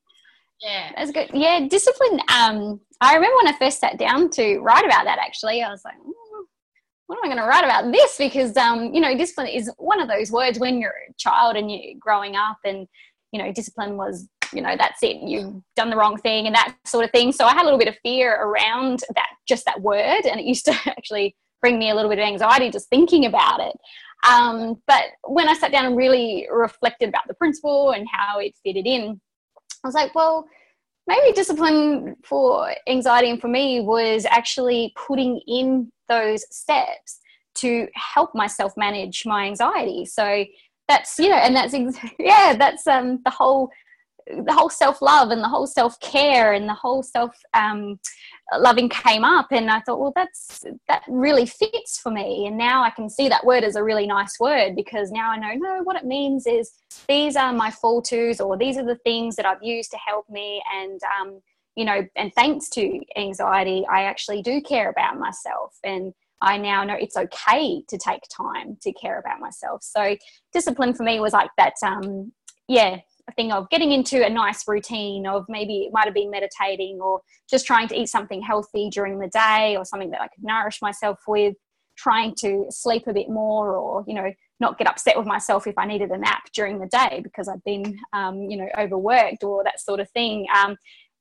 Yeah. That's good. Yeah, discipline. Um, I remember when I first sat down to write about that actually, I was like, mm, what am I going to write about this? Because, um, you know, discipline is one of those words when you're a child and you're growing up and, you know, discipline was you know that's it you've done the wrong thing and that sort of thing so i had a little bit of fear around that just that word and it used to actually bring me a little bit of anxiety just thinking about it um, but when i sat down and really reflected about the principle and how it fitted in i was like well maybe discipline for anxiety and for me was actually putting in those steps to help myself manage my anxiety. So that's you know, and that's yeah, that's um the whole the whole self love and the whole self care and the whole self um, loving came up and i thought well that's that really fits for me. And now i can see that word as a really nice word because now i know no what it means is these are my fall twos or these are the things that i've used to help me. And um, you know and thanks to anxiety i actually do care about myself. And I now know it's okay to take time to care about myself. So discipline for me was like that, um, yeah, thing of getting into a nice routine of maybe it might have been meditating or just trying to eat something healthy during the day or something that I could nourish myself with, trying to sleep a bit more or, you know, not get upset with myself if I needed a nap during the day because I've been, um, you know, overworked or that sort of thing. Um,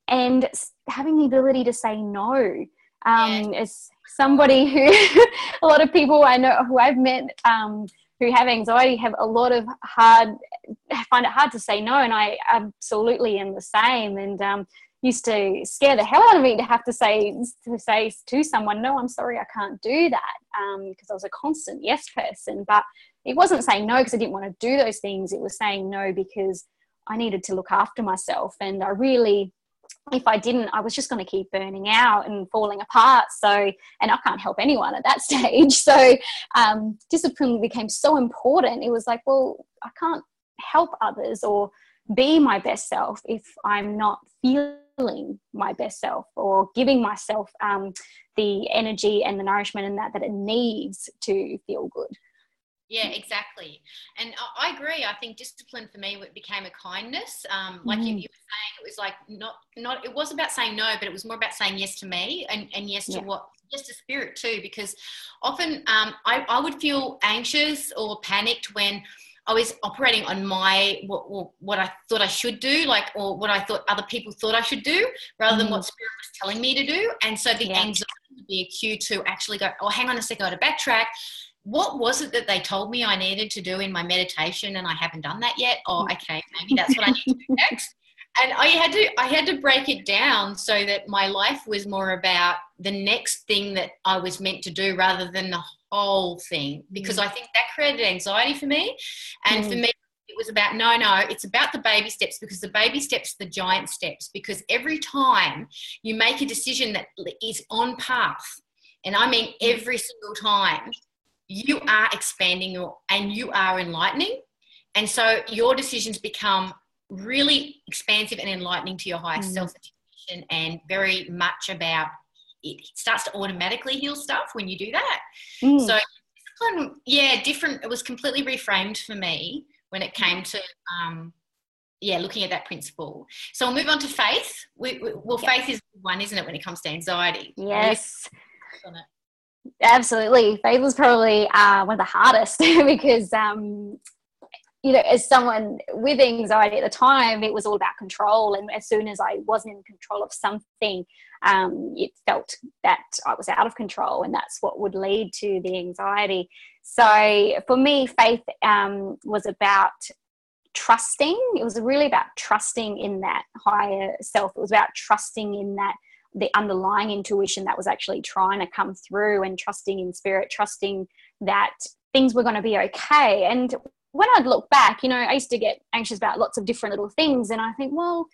and having the ability to say no. Um, somebody who, a lot of people I know who I've met, um, who have anxiety have a lot of hard find it hard to say no and i absolutely am the same and um, used to scare the hell out of me to have to say to say to someone no i'm sorry i can't do that because um, i was a constant yes person but it wasn't saying no because i didn't want to do those things it was saying no because i needed to look after myself and i really if I didn't, I was just going to keep burning out and falling apart. So, and I can't help anyone at that stage. So, um, discipline became so important. It was like, well, I can't help others or be my best self if I'm not feeling my best self or giving myself um, the energy and the nourishment and that that it needs to feel good. Yeah, exactly. And I agree. I think discipline for me became a kindness. Um, like mm. you, you, were saying, it was like not not. It was about saying no, but it was more about saying yes to me and, and yes to what yes to spirit too. Because often um, I, I would feel anxious or panicked when I was operating on my what, what I thought I should do, like or what I thought other people thought I should do, rather mm. than what spirit was telling me to do. And so the yeah. anxiety would be a cue to actually go, oh, hang on a second, I got to backtrack what was it that they told me I needed to do in my meditation and I haven't done that yet? Oh, mm. okay, maybe that's what I need to do next. And I had to I had to break it down so that my life was more about the next thing that I was meant to do rather than the whole thing because mm. I think that created anxiety for me. And mm. for me it was about no no it's about the baby steps because the baby steps the giant steps because every time you make a decision that is on path and I mean every single time you are expanding your and you are enlightening. And so your decisions become really expansive and enlightening to your highest mm. self and very much about it starts to automatically heal stuff when you do that. Mm. so yeah different it was completely reframed for me when it came to um, yeah looking at that principle. So we'll move on to faith. We, we, well faith is one isn't it when it comes to anxiety? Yes Absolutely. Faith was probably uh, one of the hardest because, um, you know, as someone with anxiety at the time, it was all about control. And as soon as I wasn't in control of something, um, it felt that I was out of control. And that's what would lead to the anxiety. So for me, faith um, was about trusting. It was really about trusting in that higher self. It was about trusting in that the underlying intuition that was actually trying to come through and trusting in spirit, trusting that things were going to be okay. And when I'd look back, you know, I used to get anxious about lots of different little things. And I think, well,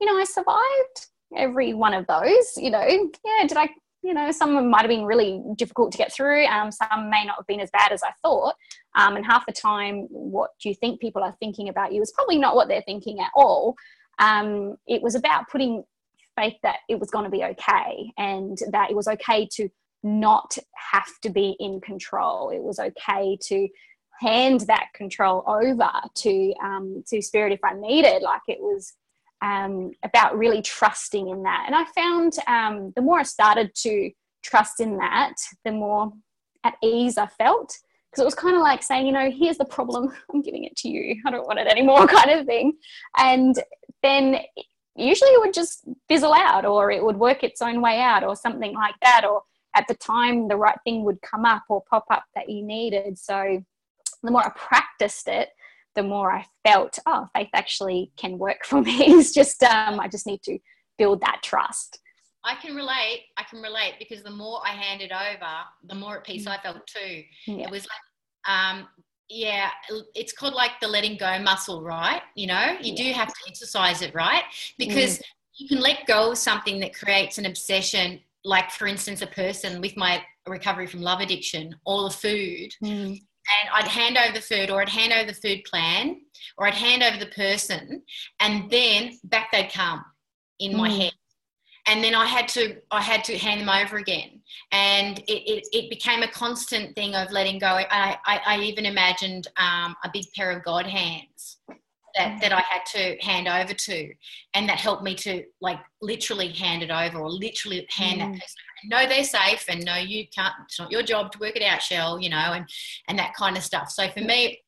you know, I survived every one of those. You know, yeah, did I, you know, some might have been really difficult to get through. Um, some may not have been as bad as I thought. Um, and half the time, what you think people are thinking about you is probably not what they're thinking at all. Um, it was about putting faith that it was going to be okay and that it was okay to not have to be in control. It was okay to hand that control over to um, to spirit if I needed. Like it was um, about really trusting in that. And I found um, the more I started to trust in that, the more at ease I felt. Because it was kind of like saying, you know, here's the problem, I'm giving it to you, I don't want it anymore, kind of thing. And then usually it would just fizzle out or it would work its own way out or something like that or at the time the right thing would come up or pop up that you needed so the more i practiced it the more i felt oh faith actually can work for me it's just um, i just need to build that trust. I can relate. I can relate because the more I handed over, the more at peace mm. I felt too. Yeah. It was like, um, yeah, it's called like the letting go muscle, right? You know, you yeah. do have to exercise it, right? Because mm. you can let go of something that creates an obsession, like for instance, a person with my recovery from love addiction or the food. Mm. And I'd hand over the food, or I'd hand over the food plan, or I'd hand over the person, and then back they'd come in my mm. head and then I had to I had to hand them over again, and it, it, it became a constant thing of letting go. I, I, I even imagined um, a big pair of God hands that, that I had to hand over to, and that helped me to like literally hand it over or literally hand mm. that person. No, they're safe, and no, you can't. It's not your job to work it out, Shell. You know, and and that kind of stuff. So for me,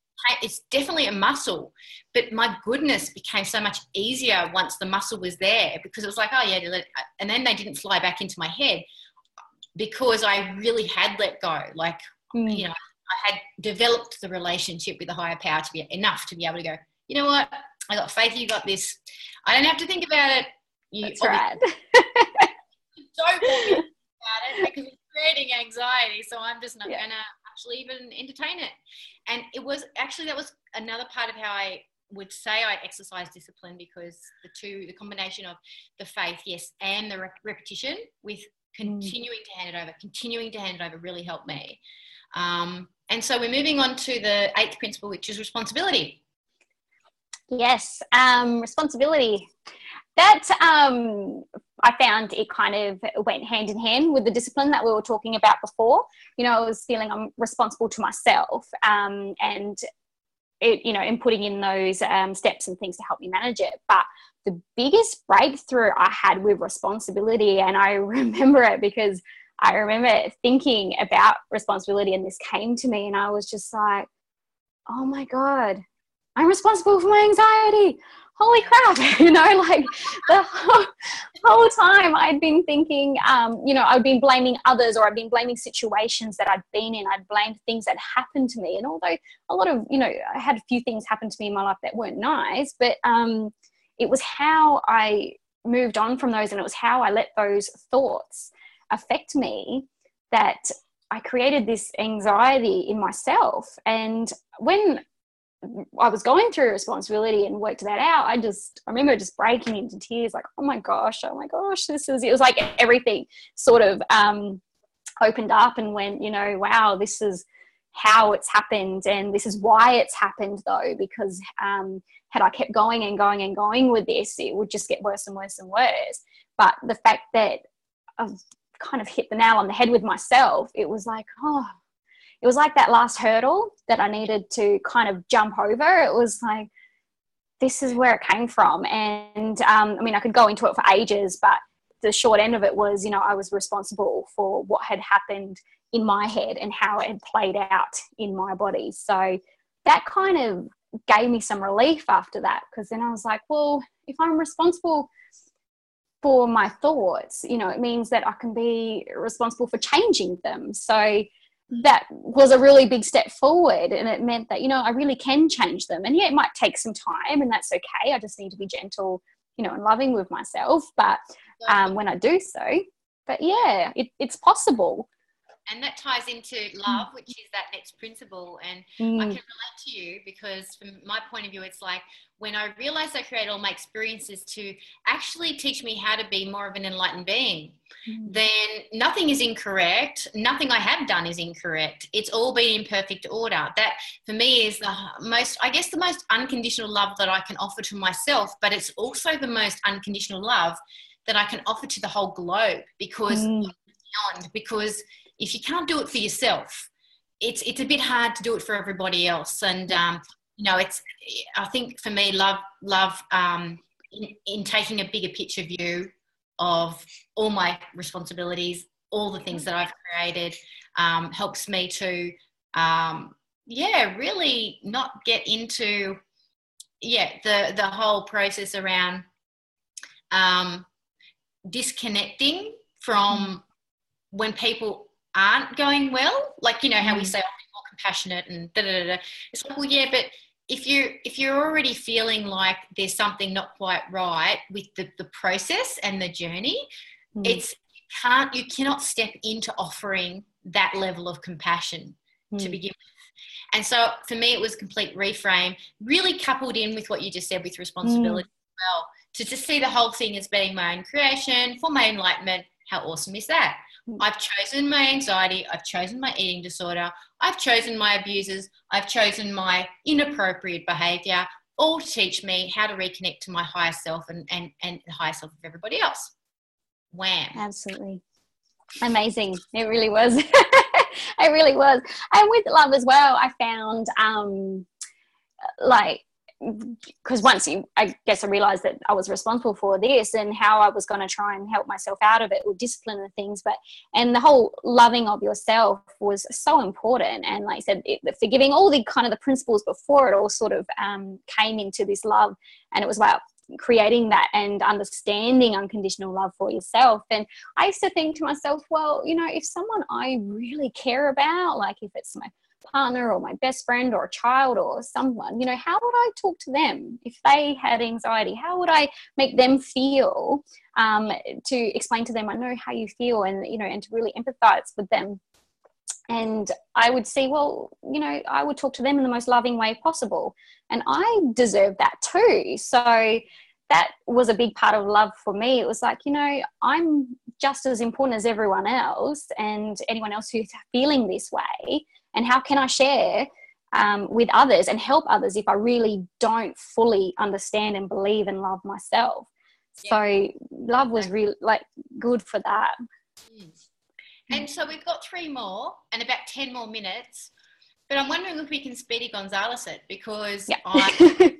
it's definitely a muscle but my goodness became so much easier once the muscle was there because it was like oh yeah and then they didn't fly back into my head because i really had let go like mm. you know i had developed the relationship with the higher power to be enough to be able to go you know what i got faith you got this i don't have to think about it you That's right. don't worry about it because it's creating anxiety so i'm just not yeah. gonna actually even entertain it and it was actually that was another part of how I would say I exercise discipline because the two, the combination of the faith, yes, and the repetition with mm. continuing mm. to hand it over, continuing to hand it over really helped me. Um, and so we're moving on to the eighth principle, which is responsibility. Yes, um, responsibility. That um, I found it kind of went hand in hand with the discipline that we were talking about before. You know, I was feeling I'm responsible to myself um, and it, you know, in putting in those um, steps and things to help me manage it. But the biggest breakthrough I had with responsibility, and I remember it because I remember thinking about responsibility, and this came to me, and I was just like, oh my God, I'm responsible for my anxiety holy crap, you know, like the whole, whole time I'd been thinking, um, you know, I'd been blaming others or I'd been blaming situations that I'd been in. I'd blamed things that happened to me. And although a lot of, you know, I had a few things happen to me in my life that weren't nice, but um, it was how I moved on from those and it was how I let those thoughts affect me that I created this anxiety in myself. And when I was going through responsibility and worked that out, I just I remember just breaking into tears, like, oh my gosh, oh my gosh, this is it was like everything sort of um, opened up and went, you know, wow, this is how it's happened and this is why it's happened though, because um, had I kept going and going and going with this, it would just get worse and worse and worse. But the fact that I've kind of hit the nail on the head with myself, it was like, oh, it was like that last hurdle that I needed to kind of jump over. It was like, this is where it came from. And um, I mean, I could go into it for ages, but the short end of it was, you know, I was responsible for what had happened in my head and how it had played out in my body. So that kind of gave me some relief after that because then I was like, well, if I'm responsible for my thoughts, you know, it means that I can be responsible for changing them. So that was a really big step forward and it meant that you know i really can change them. And yeah it might take some time and that's okay. I just need to be gentle you know and loving with myself but um, when i do so. But yeah it, it's possible and that ties into love which is that next principle and mm. i can relate to you because from my point of view it's like when i realized i created all my experiences to actually teach me how to be more of an enlightened being mm. then nothing is incorrect nothing i have done is incorrect it's all been in perfect order that for me is the most i guess the most unconditional love that i can offer to myself but it's also the most unconditional love that i can offer to the whole globe because mm. beyond because if you can't do it for yourself, it's it's a bit hard to do it for everybody else. And um, you know, it's I think for me, love love um, in, in taking a bigger picture view of all my responsibilities, all the things that I've created, um, helps me to um, yeah, really not get into yeah the the whole process around um, disconnecting from when people aren't going well, like you know how we mm. say oh, more compassionate and da da da. It's like, well, yeah, but if you if you're already feeling like there's something not quite right with the, the process and the journey, mm. it's you can't you cannot step into offering that level of compassion mm. to begin with. And so for me, it was complete reframe, really coupled in with what you just said with responsibility mm. as well, to just see the whole thing as being my own creation for my enlightenment. How awesome is that? Mm. I've chosen my anxiety, I've chosen my eating disorder, I've chosen my abusers, I've chosen my inappropriate behavior, all to teach me how to reconnect to my higher self and, and, and the higher self of everybody else. Wham. Absolutely. Amazing. It really was. it really was. And with love as well, I found um like because once you i guess i realized that i was responsible for this and how i was going to try and help myself out of it or discipline and things but and the whole loving of yourself was so important. And like i said it, forgiving all the kind of the principles before it all sort of um, came into this love. And it was about creating that and understanding unconditional love for yourself. And i used to think to myself well you know if someone i really care about like if it's my partner or my best friend or a child or someone, you know, how would I talk to them if they had anxiety? How would I make them feel um, to explain to them, I know how you feel and, you know, and to really empathize with them. And I would say, well, you know, I would talk to them in the most loving way possible. And I deserve that too. So that was a big part of love for me. It was like, you know, I'm just as important as everyone else and anyone else who's feeling this way and how can i share um, with others and help others if i really don't fully understand and believe and love myself yeah. so love was really like good for that and so we've got three more and about 10 more minutes but i'm wondering if we can speedy Gonzales it because yeah. i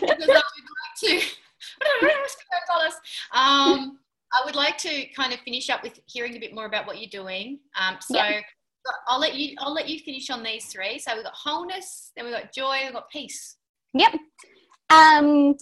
because i would like to um, I would like to kind of finish up with hearing a bit more about what you're doing. Um, so. I'll let you. I'll let you finish on these three. So we've got wholeness, then we've got joy, we've got peace. Yep. Um,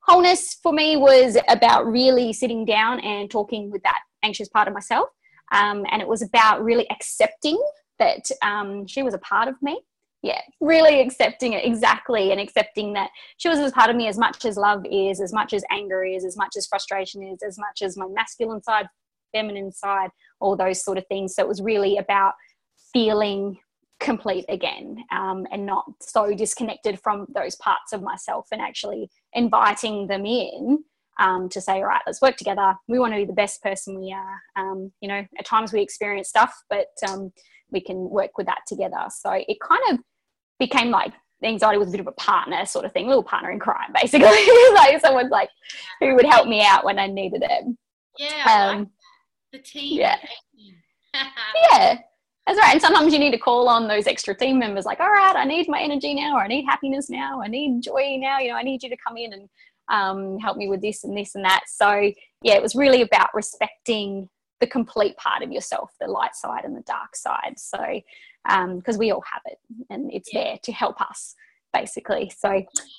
wholeness for me was about really sitting down and talking with that anxious part of myself, um, and it was about really accepting that um, she was a part of me. Yeah, really accepting it exactly, and accepting that she was a part of me as much as love is, as much as anger is, as much as frustration is, as much as my masculine side, feminine side, all those sort of things. So it was really about feeling complete again um, and not so disconnected from those parts of myself and actually inviting them in um, to say, all right, let's work together. We want to be the best person we are. Um, you know, at times we experience stuff, but um, we can work with that together. So it kind of became like anxiety was a bit of a partner sort of thing, little partner in crime, basically. like someone's like who would help me out when I needed it. Yeah, like um, the team. Yeah. yeah that's right. And sometimes you need to call on those extra team members like, all right, I need my energy now, or I need happiness now, I need joy now, you know, I need you to come in and um, help me with this and this and that. So, yeah, it was really about respecting the complete part of yourself, the light side and the dark side. So, because um, we all have it and it's yeah. there to help us, basically. So,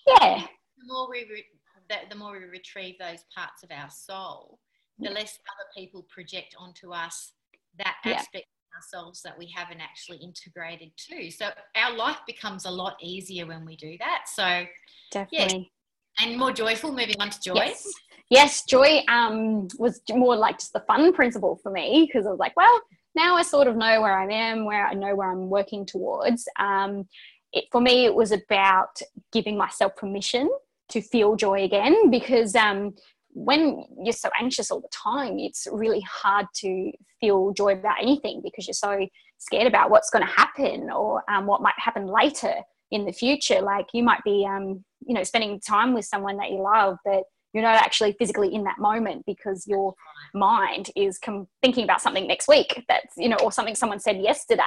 yeah. The more we, re- the, the more we retrieve those parts of our soul, the less other people project onto us that aspect ourselves that we haven't actually integrated too. So our life becomes a lot easier when we do that. So definitely. Yeah. And more joyful, moving on to joy. Yes, yes joy um, was more like just the fun principle for me because I was like, well, now I sort of know where I am, where I know where I'm working towards. Um, it, for me, it was about giving myself permission to feel joy again because um, when you're so anxious all the time, it's really hard to feel joy about anything because you're so scared about what's going to happen or um, what might happen later in the future. Like you might be, um, you know, spending time with someone that you love, but you're not actually physically in that moment because your mind is com- thinking about something next week that's, you know, or something someone said yesterday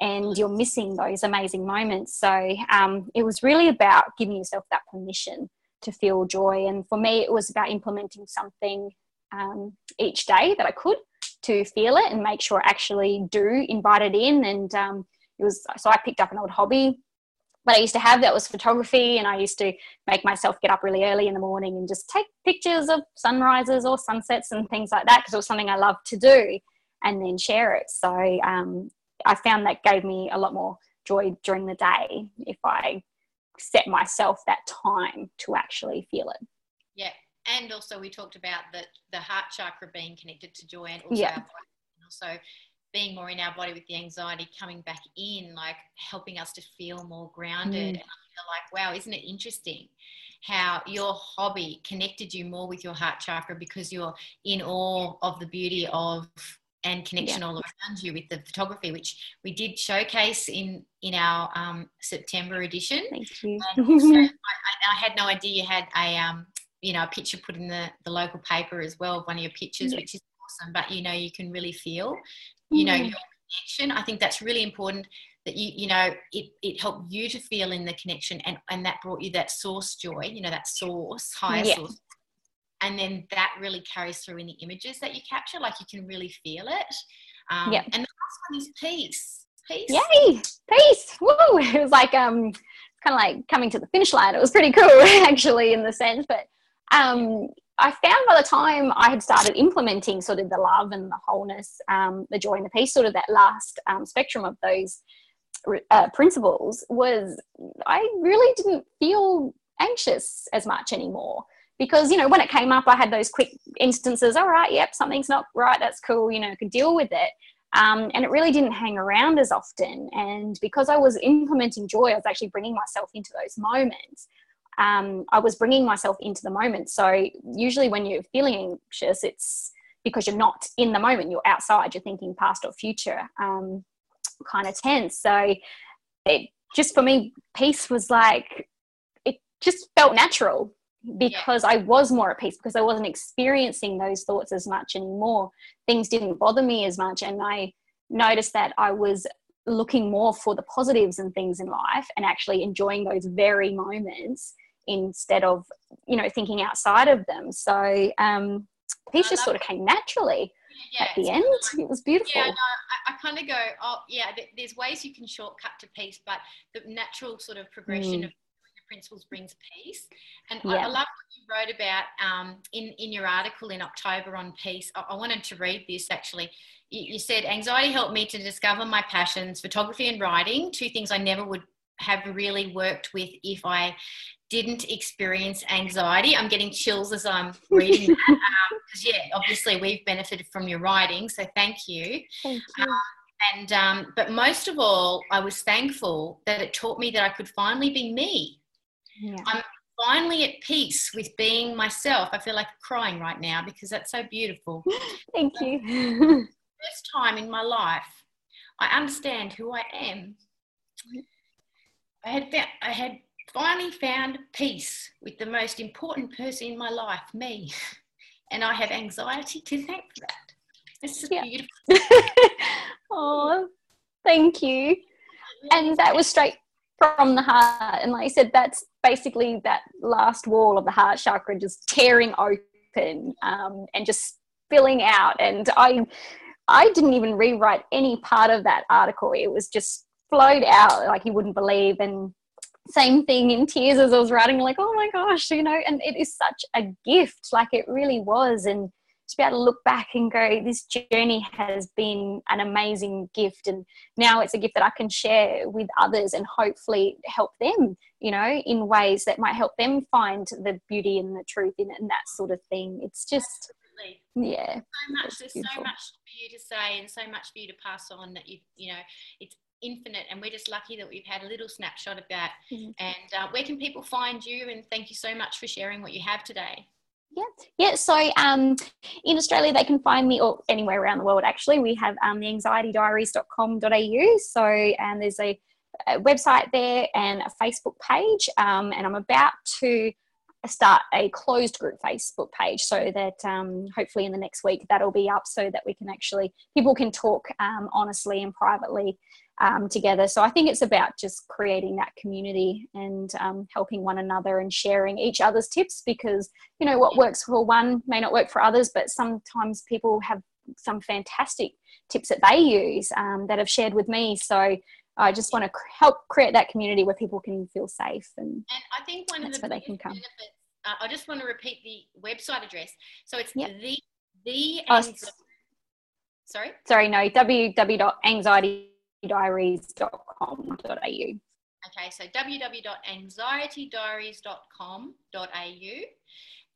and you're missing those amazing moments. So um, it was really about giving yourself that permission to feel joy. And for me, it was about implementing something um, each day that I could to feel it and make sure I actually do invite it in. And um, it was so I picked up an old hobby that I used to have that was photography, and I used to make myself get up really early in the morning and just take pictures of sunrises or sunsets and things like that because it was something I loved to do, and then share it. So um, I found that gave me a lot more joy during the day if I set myself that time to actually feel it. Yeah. And also we talked about the, the heart chakra being connected to joy and also Yeah. And also being more in our body with the anxiety coming back in, like helping us to feel more grounded. Mm. And I feel like, wow, isn't it interesting how your hobby connected you more with your heart chakra because you're in awe of the beauty of and connection all around you with the photography, which we did showcase in in our um, September edition. Thank you. And also, I, I had no idea you had a um, you know a picture put in the, the local paper as well of one of your pictures, Yeah. which is awesome. But you know, you can really feel, you know, Mm. your connection. I think that's really important that you you know it, it helped you to feel in the connection and and that brought you that source joy you know that source higher Yeah. source and then that really carries through in the images that you capture like you can really feel it um, Yeah. and the last one is peace peace Yay! Peace! Woo! It was like um, kind of like coming to the finish line. It was pretty cool, actually, in the sense. But um, I found by the time I had started implementing sort of the love and the wholeness, um, the joy and the peace, sort of that last um, spectrum of those uh, principles, was I really didn't feel anxious as much anymore. Because you know, when it came up, I had those quick instances. All right, yep, something's not right. That's cool. You know, could deal with it. Um, and it really didn't hang around as often. And because I was implementing joy, I was actually bringing myself into those moments. Um, I was bringing myself into the moment. So usually, when you're feeling anxious, it's because you're not in the moment. You're outside. You're thinking past or future, um, kind of tense. So it just for me, peace was like it just felt natural because I was more at peace because I wasn't experiencing those thoughts as much anymore. Things didn't bother me as much, and I noticed that I was looking more for the positives and things in life and actually enjoying those very moments instead of you know thinking outside of them. So um, peace I just sort of came naturally yeah, at the end. It was beautiful. Yeah, no, I, I kind of go, oh, yeah, th- there's ways you can shortcut to peace, but the natural sort of progression Mm. of principles brings peace. And I, I love what you wrote about um, in, in your article in October on peace. I, I wanted to read this actually. You, you said, anxiety helped me to discover my passions, photography and writing, two things I never would have really worked with if I didn't experience anxiety. I'm getting chills as I'm reading that. Because, yeah, obviously we've benefited from your writing, so thank you. Thank you. And um, but most of all, I was thankful that it taught me that I could finally be me, Yeah. I'm finally at peace with being myself. I feel like crying right now because that's so beautiful. Thank you. First time in my life, I understand who I am. I had found, I had finally found peace with the most important person in my life, me, and I have anxiety to thank for that. It's just Yeah. beautiful. oh, thank you. And that was straight from the heart. And like I said, that's basically that last wall of the heart chakra just tearing open um, and just spilling out. And I, I didn't even rewrite any part of that article. It was just flowed out like you wouldn't believe. And same thing in tears as I was writing, like, oh my gosh, you know, and it is such a gift, like it really was. And to be able to look back and go, this journey has been an amazing gift. And now it's a gift that I can share with others and hopefully help them, you know, in ways that might help them find the beauty and the truth in it and that sort of thing. It's just, Absolutely. yeah. so much there's beautiful. so much for you to say and so much for you to pass on that you you know it's infinite and we're just lucky that we've had a little snapshot of that Mhm. and uh, where can people find you and thank you so much for sharing what you have today Yeah, yeah. So um, in Australia, they can find me, or anywhere around the world, actually. We have um, the anxietydiaries.com.au. So, and there's a, a website there and a Facebook page. Um, and I'm about to start a closed group Facebook page so that um, hopefully in the next week that'll be up so that we can actually, people can talk um, honestly and privately um, together. So I think it's about just creating that community and um, helping one another and sharing each other's tips because you know what works for one may not work for others, but sometimes people have some fantastic tips that they use um, that have shared with me. So I just want to cr- help create that community where people can feel safe and and i think one of the where they can come. benefits uh, i just want to repeat the website address so it's Yep. the the Oh, anxi- s- sorry sorry, no, www.anxietydiaries.com.au. Okay, so www.anxietydiaries.com.au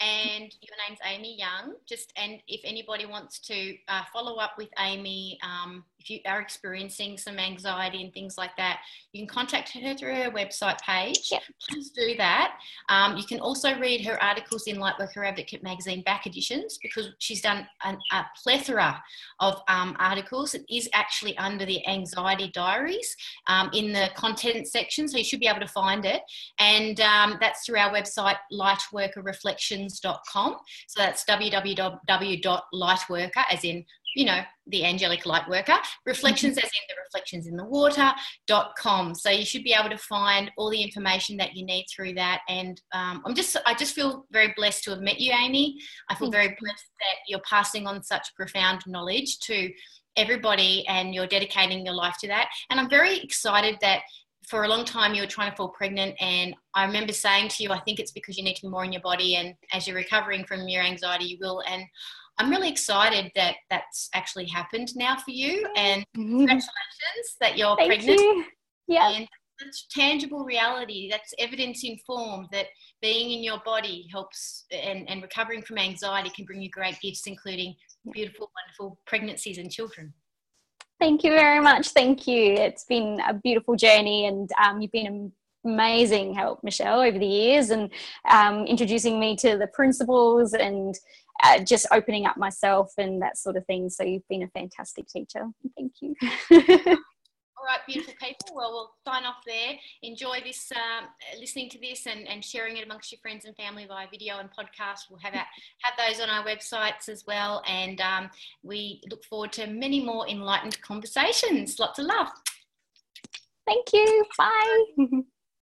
and your name's Amy Young. Just and if anybody wants to uh, follow up with Amy, um, if you are experiencing some anxiety and things like that, you can contact her through her website page. Yep. Please do that. Um, you can also read her articles in Lightworker Advocate magazine back editions because she's done an, a plethora of um, articles. It is actually under the anxiety diaries um, in the content section, so you should be able to find it. And um, that's through our website, lightworkerreflections.com. So that's www.lightworker, as in you know, the angelic light worker, reflections as in the reflections in the water.com. So you should be able to find all the information that you need through that. And um, I'm just, I just feel very blessed to have met you, Amy. I feel very blessed that you're passing on such profound knowledge to everybody and you're dedicating your life to that. And I'm very excited that for a long time you were trying to fall pregnant and i remember saying to you i think it's because you need to be more in your body and as you're recovering from your anxiety you will and I'm really excited that that's actually happened now for you. And congratulations that you're Thank pregnant. You. Yeah. And that's tangible reality. That's evidence informed that being in your body helps and, and recovering from anxiety can bring you great gifts, including beautiful, wonderful pregnancies and children. Thank you very much. Thank you. It's been a beautiful journey, and um, you've been amazing help, Michelle, over the years, and um, introducing me to the principles and uh, just opening up myself and that sort of thing. So you've been a fantastic teacher. Thank you. All right, beautiful people. Well, we'll sign off there. Enjoy this, um, listening to this, and, and sharing it amongst your friends and family via video and podcast. We'll have a, have those on our websites as well, and um, we look forward to many more enlightened conversations. Lots of love. Thank you. Bye.